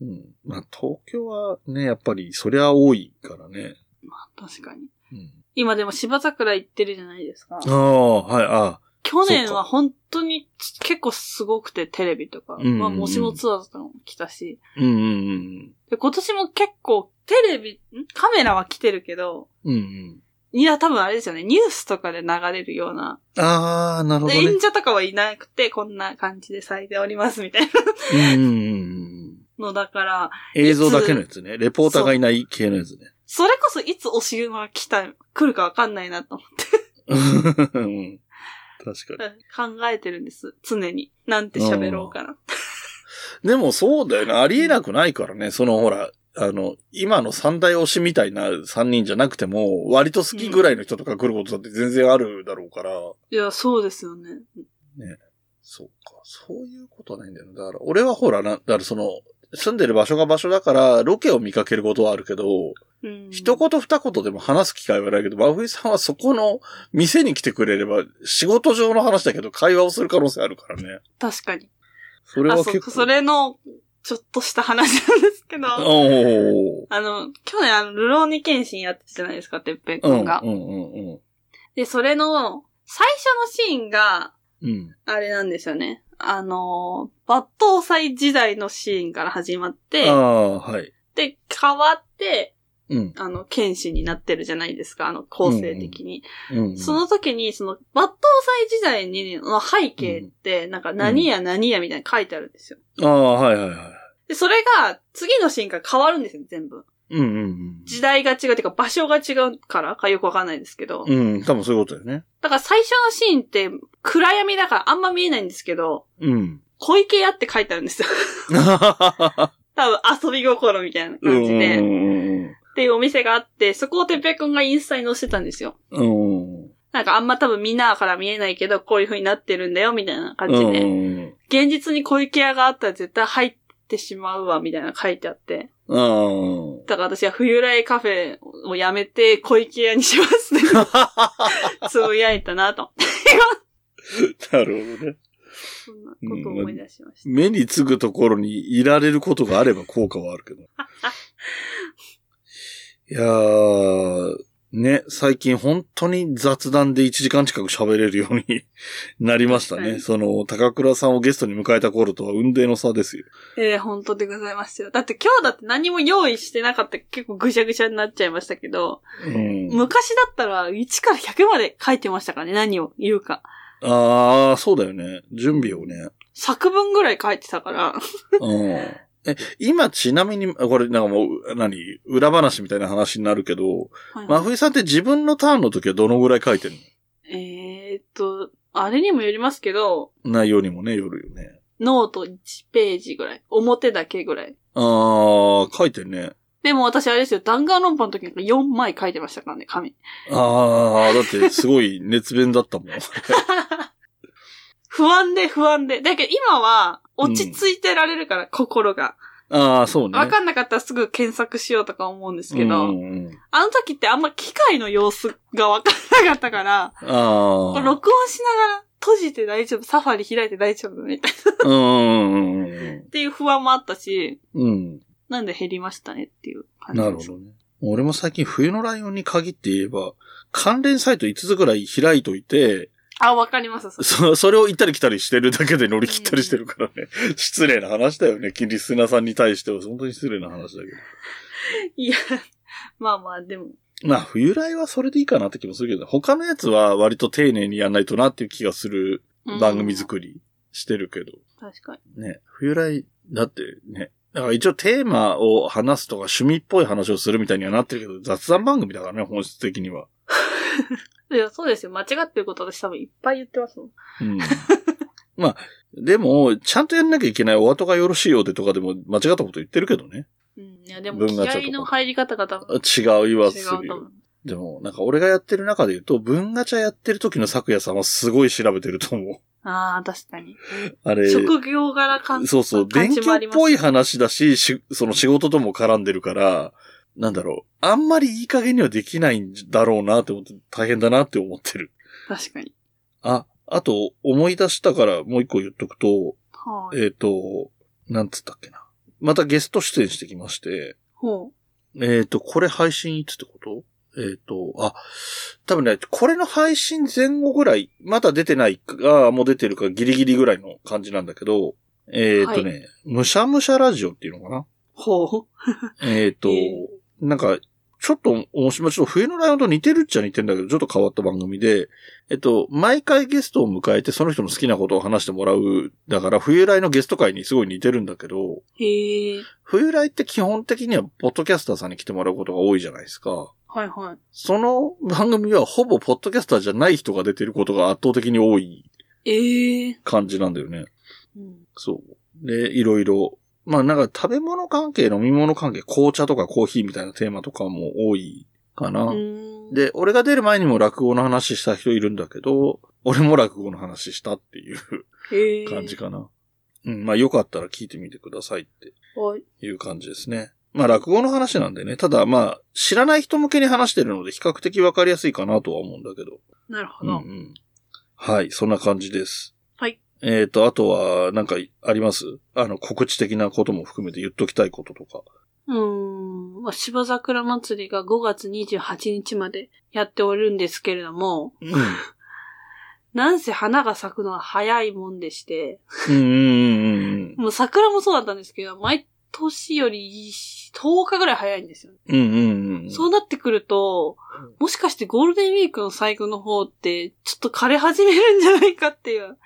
うん。まあ、東京はね、やっぱり、そりゃ多いからね。まあ、確かに。うん。今でも芝桜行ってるじゃないですかあ。あ、はい、あ去年は本当に結構すごくて、テレビとか。うんうんうんまあ、もしもツアーとかも来たし。うんうんで、今年も結構、テレビ、ん？カメラは来てるけど、うん。うんうん。いや、多分あれですよね。ニュースとかで流れるような。ああ、なるほどで、ね。演者とかはいなくて、こんな感じで咲いておりますみたいなうんうんうんうん。のだから、映像だけのやつね。レポーターがいない系のやつね。それこそいつおしぐが来た、来るかわかんないなと思うん 確かに。って考えてるんです。常に。なんて喋ろうかな。でもそうだよね。ありえなくないからね。そのほら、あの、今の三大推しみたいな三人じゃなくても、割と好きぐらいの人とか来ることだって全然あるだろうから。いや、そうですよね。そうか。そういうことはないんだよね。だから、俺はほらな、だからその、住んでる場所が場所だから、ロケを見かけることはあるけど、うん。一言二言でも話す機会はないけど、真冬さんはそこの店に来てくれれば、仕事上の話だけど会話をする可能性あるからね。確かに。それは結構。それの、ちょっとした話なんですけど。あの、去年あの、ルローニケンシンやってたじゃないですか、てっぺんくうん、うんん、が。うん、で、それの、最初のシーンが、うん。うん。あれなんですよね。あの、抜刀祭時代のシーンから始まってはい。で、変わって、うん。あの、剣士になってるじゃないですか、あの、構成的に。うん。その時に、その、抜刀祭時代に、の背景って、なんか何や何やみたいなの書いてあるんですよ。ああ、はいはいはい。で、それが、次のシーンから変わるんですよ、全部。うんうん時代が違うっていうか、場所が違うからかよくわかんないですけど。うん。うん、多分そういうことだよね。だから最初のシーンって、暗闇だからあんま見えないんですけど、うん。小池屋って書いてあるんですよ。多分遊び心みたいな感じで。うん。っていうお店があって、そこをてっぺいくんがインスタに載せてたんですよ。うん。なんかあんま多分みんなから見えないけど、こういう風になってるんだよ、みたいな感じで。うん。現実に小池屋があったら絶対入ってしまうわ、みたいなの書いてあって。うん。だから私は冬来カフェをやめて小池屋にしますね。つぶやいたなと。なるほどね。そんなことを思い出しました。目につぐところにいられることがあれば効果はあるけど。いやー、ね、最近本当に雑談で1時間近く喋れるように なりましたね。その、高倉さんをゲストに迎えた頃とは運命の差ですよ。えー、本当でございますよ。だって今日だって何も用意してなかった結構ぐしゃぐしゃになっちゃいましたけど、うん。昔だったら1から100まで書いてましたからね、何を言うか。あー、そうだよね。準備をね。作文ぐらい書いてたから。うん。え、今ちなみに、あこれなんかもう、何？裏話みたいな話になるけど、はい真冬さんって自分のターンの時はどのぐらい書いてるえーっと、あれにもよりますけど、の内容にもね、よるよね。ノート1ページぐらい。表だけぐらい。あー、書いてるね。でも私あれですよ、弾丸論破の時に4枚書いてましたからね、紙。あー、だってすごい熱弁だったもん。不安で不安で。だけど今は落ち着いてられるから、心が。あー、そうね。わかんなかったらすぐ検索しようとか思うんですけど、うんうん、あの時ってあんま機械の様子がわかんなかったから、あー。録音しながら閉じて大丈夫、サファリ開いて大丈夫みたいな。うんうんっていう不安もあったし、うん。うん。なんで減りましたねっていう感じ。なるほどね。俺も最近冬のライオンに限って言えば、関連サイト5つぐらい開いといて、あ、わかります。そそ、それを行ったり来たりしてるだけで乗り切ったりしてるからね。失礼な話だよね。リスナーさんに対しては本当に失礼な話だけど。いや、まあまあ、でも。まあ、冬来はそれでいいかなって気もするけど、他のやつは割と丁寧にやんないとなっていう気がする番組作りしてるけど。確かに。ね、冬来、だってね、だから一応テーマを話すとか趣味っぽい話をするみたいにはなってるけど、雑談番組だからね、本質的には。いや、そうですよ。間違ってること私多分いっぱい言ってますもん。うん。まあ、でも、ちゃんとやんなきゃいけないお後がよろしいようでとかでも間違ったこと言ってるけどね。うん。いや、でも気合の入り方が多分違う言わす違る。でも、なんか俺がやってる中で言うと、文ガチャやってる時の咲夜さんはすごい調べてると思う。ああ、確かに。あれ。職業柄感そうそう、感勉強っぽい話だし、し、その仕事とも絡んでるから、なんだろう。あんまりいい加減にはできないんだろうなって思って、大変だなって思ってる。確かに。あ、あと、思い出したからもう一個言っとくと、はい。えっ、と、なんつったっけな。またゲスト出演してきまして、ほえっ、と、これ配信いつってこと？えっ、と、あ、多分ね、これの配信前後ぐらい、まだ出てないか、もう出てるかギリギリぐらいの感じなんだけど、えっ、とね、むしゃむしゃラジオっていうのかな？う。ほう。えっ、と、えなんか、ちょっと面白い、ちょっと冬のライオンと似てるっちゃ似てるんだけど、ちょっと変わった番組で、えっと、毎回ゲストを迎えてその人の好きなことを話してもらう。だから、冬来のゲスト会にすごい似てるんだけど、へえ。冬来って基本的には、ポッドキャスターさんに来てもらうことが多いじゃないですか。はいはい。その番組はほぼポッドキャスターじゃない人が出てることが圧倒的に多いええ。感じなんだよね。うん。そう。で、いろいろ。まあなんか食べ物関係、飲み物関係、紅茶とかコーヒーみたいなテーマとかも多いかな。で、俺が出る前にも落語の話した人いるんだけど、俺も落語の話したっていう。感じかな。うん、まあよかったら聞いてみてくださいってはい。いう感じですね。まあ落語の話なんでね。ただまあ、知らない人向けに話してるので比較的わかりやすいかなとは思うんだけど。なるほど。うんうん。はい、そんな感じです。はい。えっ、と、あとは、なんかあります？あの、告知的なことも含めて言っときたいこととか。うーん。まあ、芝桜祭りが5月28日までやっておるんですけれども、うん。なんせ花が咲くのは早いもんでして、うんうんうんうん。もう桜もそうだったんですけど、毎年より10日ぐらい早いんですよ。うんうんうん。そうなってくると、もしかしてゴールデンウィークの最後の方って、ちょっと枯れ始めるんじゃないかっていう、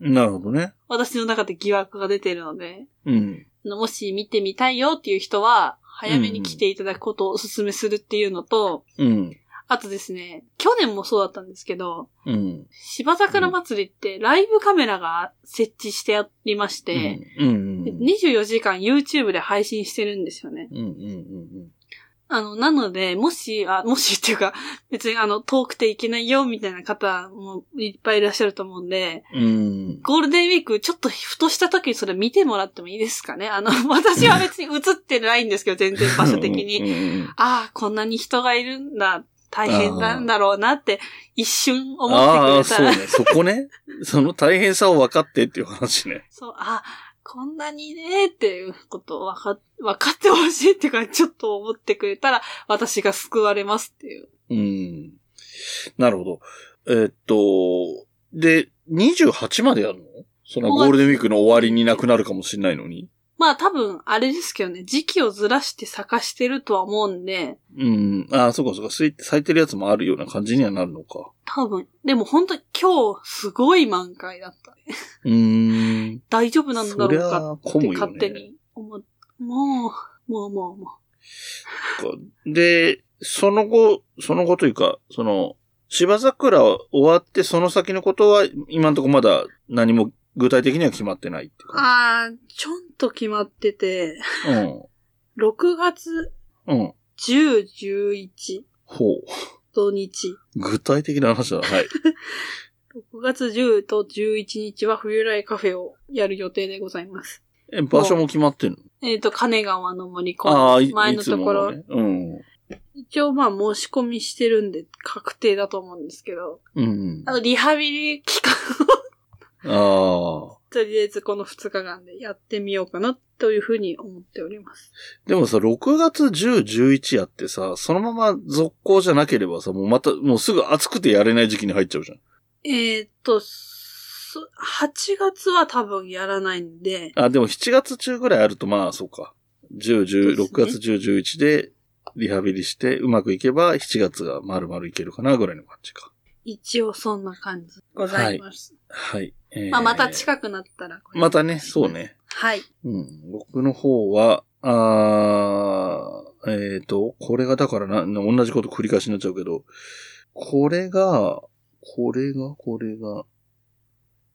なるほどね。私の中で疑惑が出てるので、うん。もし見てみたいよっていう人は、早めに来ていただくことをお勧めするっていうのと、うん。あとですね、去年もそうだったんですけど、うん。芝桜祭りってライブカメラが設置してありまして、うんうんで24時間 YouTube で配信してるんですよね。うんうんうんあの、なので、もし、あ、もしっていうか、別にあの、遠くて行けないよみたいな方もいっぱいいらっしゃると思うんで、うん。うん。ゴールデンウィーク、ちょっとふとした時にそれ見てもらってもいいですかね？あの、私は別に映ってないんですけど、全然場所的に。に。ああ、こんなに人がいるんだ、大変なんだろうなって、一瞬思ああ、ってくれたら、そうね。そこね。その大変さを分かってっていう話ね。そう、あ、こんなにね、っていうことを分か、分かってほしいっていうか、ちょっと思ってくれたら、私が救われますっていう。うん。なるほど。えーっと、で、28までやるの？そのゴールデンウィークの終わりになくなるかもしれないのに。まあ多分、あれですけどね、時期をずらして咲かしてるとは思うんで、うん。ああ、そうかそうか。咲い咲いてるやつもあるような感じにはなるのか。多分、でも本当に今日、すごい満開だった。うーん。大丈夫なんだろうかって勝手に思っもう、もうもうもで、その後、その後というか、その、芝桜終わってその先のことは今のところまだ何も具体的には決まってないってあー、ちょんと決まってて、じ。うん。6月うん。10、11、ほう。土日。具体的な話だな。はい。6月10と11日は冬来カフェをやる予定でございます。え、場所も決まってんの？えっ、と、金川の森公ああ、い園。前のところ、ね。うん。一応まあ申し込みしてるんで確定だと思うんですけど、うん。あの、リハビリ期間ああ。とりあえずこの2日間でやってみようかなというふうに思っております。でもさ、6月10、11やってさ、そのまま続行じゃなければさ、もうまた、もうすぐ暑くてやれない時期に入っちゃうじゃん。えーっと、そ8月は多分やらないんで、あ、でも7月中ぐらいあると、まあ、そうか。10、10、ですね6月10、11でリハビリして、うまくいけば7月が丸々いけるかなぐらいの感じか。一応そんな感じございます。はい。えーまあまた近くなったらまたね、そう。ね。はい。うん。僕の方は、あーえっ、と、これがだからな、同じこと繰り返しになっちゃうけど、これが、これが、これが、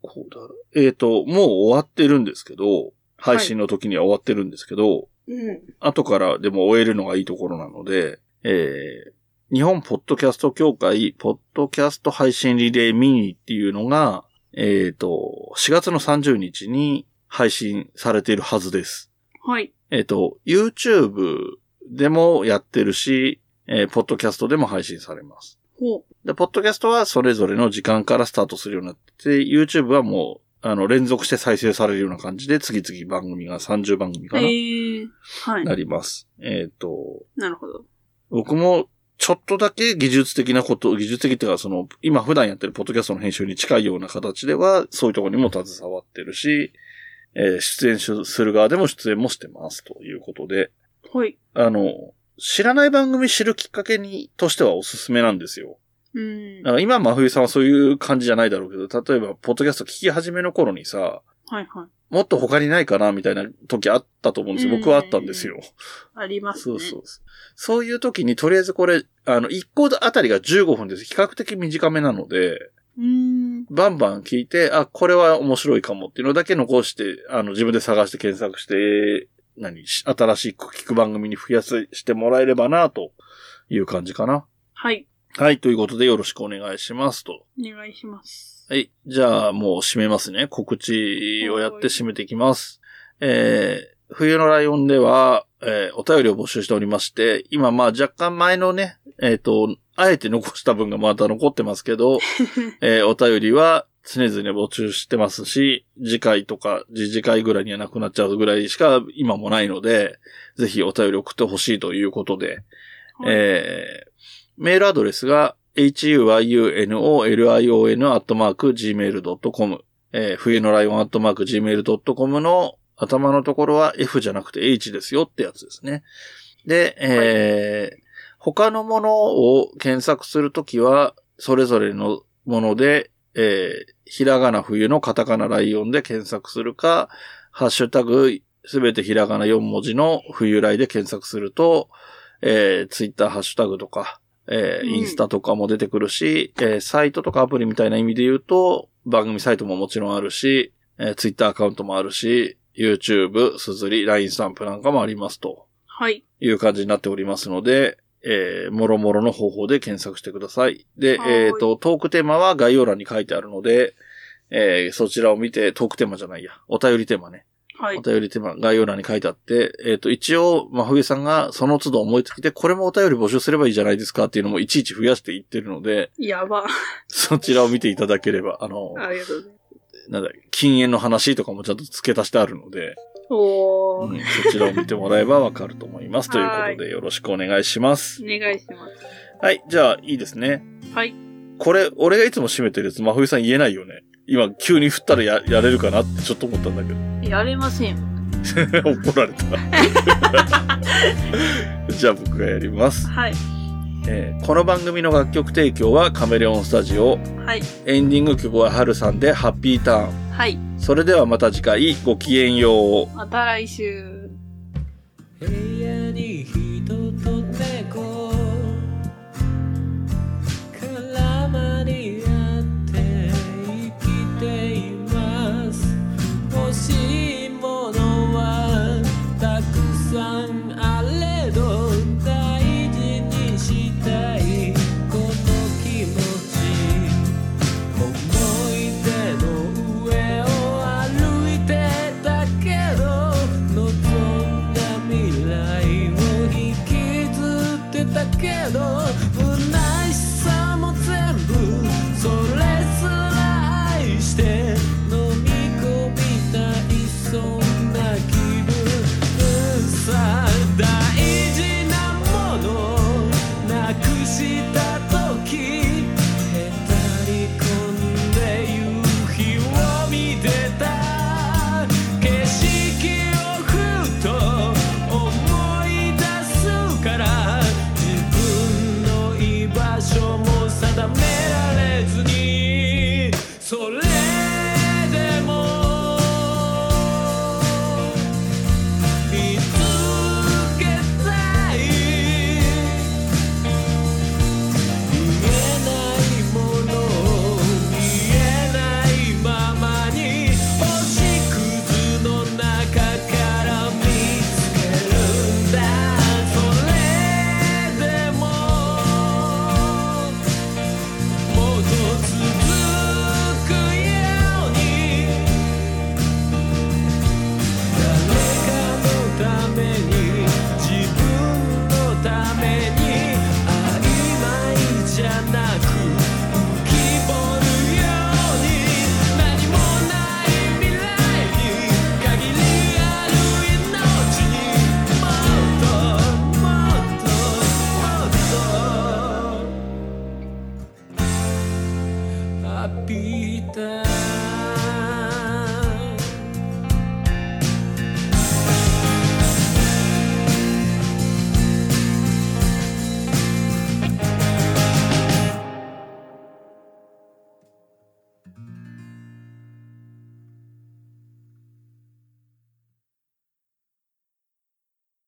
こうだ。えっ、と、もう終わってるんですけど、配信の時には終わってるんですけど、うん。後からでも終えるのがいいところなので、えー、日本ポッドキャスト協会、ポッドキャスト配信リレーミニっていうのが、えっ、と、4月の30日に配信されているはずです。はい。えっ、と、YouTube でもやってるし、えーポッドキャストでも配信されます。ほう。で、ポッドキャストはそれぞれの時間からスタートするようになってて、YouTube はもう、あの、連続して再生されるような感じで、次々番組が30番組かえな、ー、はい。なります。えっ、と、なるほど。僕も、ちょっとだけ技術的なこと、技術的っていうか、その、今普段やってるポッドキャストの編集に近いような形では、そういうところにも携わってるし、えー出演する側でも出演もしてますということで、はい。あの、知らない番組知るきっかけに、としてはおすすめなんですよ。うん。だから今、真冬さんはそういう感じじゃないだろうけど、例えば、ポッドキャスト聞き始めの頃にさ、はいはい。もっと他にないかなみたいな時あったと思うんですよ。僕はあったんですよ。ありますね。そうそうそう。いう時に、とりあえずこれ、あの、1個あたりが15分です。比較的短めなので、うーん。バンバン聞いて、あ、これは面白いかもっていうのだけ残して、あの、自分で探して検索して、何、し新しく聞く番組に増やすしてもらえればな、という感じかな。はい。はい、ということでよろしくお願いしますと。お願いします。はい。じゃあ、もう締めますね。告知をやって締めていきます。えー、冬のライオンでは、えーお便りを募集しておりまして、今まあ若干前のね、えっ、と、あえて残した分がまだ残ってますけど、えーお便りは常々募集してますし、次回とか次次回ぐらいにはなくなっちゃうぐらいしか今もないので、ぜひお便り送ってほしいということで、はいえーメールアドレスが huyunolion.gmail.com、えー冬のライオン .gmail.com の頭のところは F じゃなくて H ですよってやつですね。で、えー他のものを検索するときは、それぞれのもので、えーひらがな冬のカタカナライオンで検索するか、ハッシュタグすべてひらがな4文字の冬来で検索すると、えー、ツイッターハッシュタグとか、えーうんインスタとかも出てくるし、えーサイトとかアプリみたいな意味で言うと、番組サイトももちろんあるし、えー、ツイッターアカウントもあるし、YouTube、すずり、LINE スタンプなんかもありますとはい。いう感じになっておりますので、えー、もろもろの方法で検索してください。で、はいえっ、と、トークテーマは概要欄に書いてあるので、えーそちらを見て、トークテーマじゃないや、お便りテーマね。はいお。便りテーマ、概要欄に書いてあって、えっ、と、一応、真冬さんがその都度思いつきで、これもお便り募集すればいいじゃないですかっていうのもいちいち増やしていってるので、やば。そちらを見ていただければ、あの、ありがとうございます。なんだ、禁煙の話とかもちゃんと付け足してあるので、おー。うんそちらを見てもらえばわかると思います。ということで、よろしくお願いします。お願いします。はい、じゃあ、いいですね。はい。これ、俺がいつも締めてるやつ、真冬さん言えないよね。今、急に振ったらや、やれるかなってちょっと思ったんだけど。やれませんよ。怒られた。じゃあ僕がやります、はい。えーこの番組の楽曲提供はカメレオンスタジオ。はい。エンディング曲はハルさんでハッピーターン。はい。それではまた次回ごきげんよう。また来週。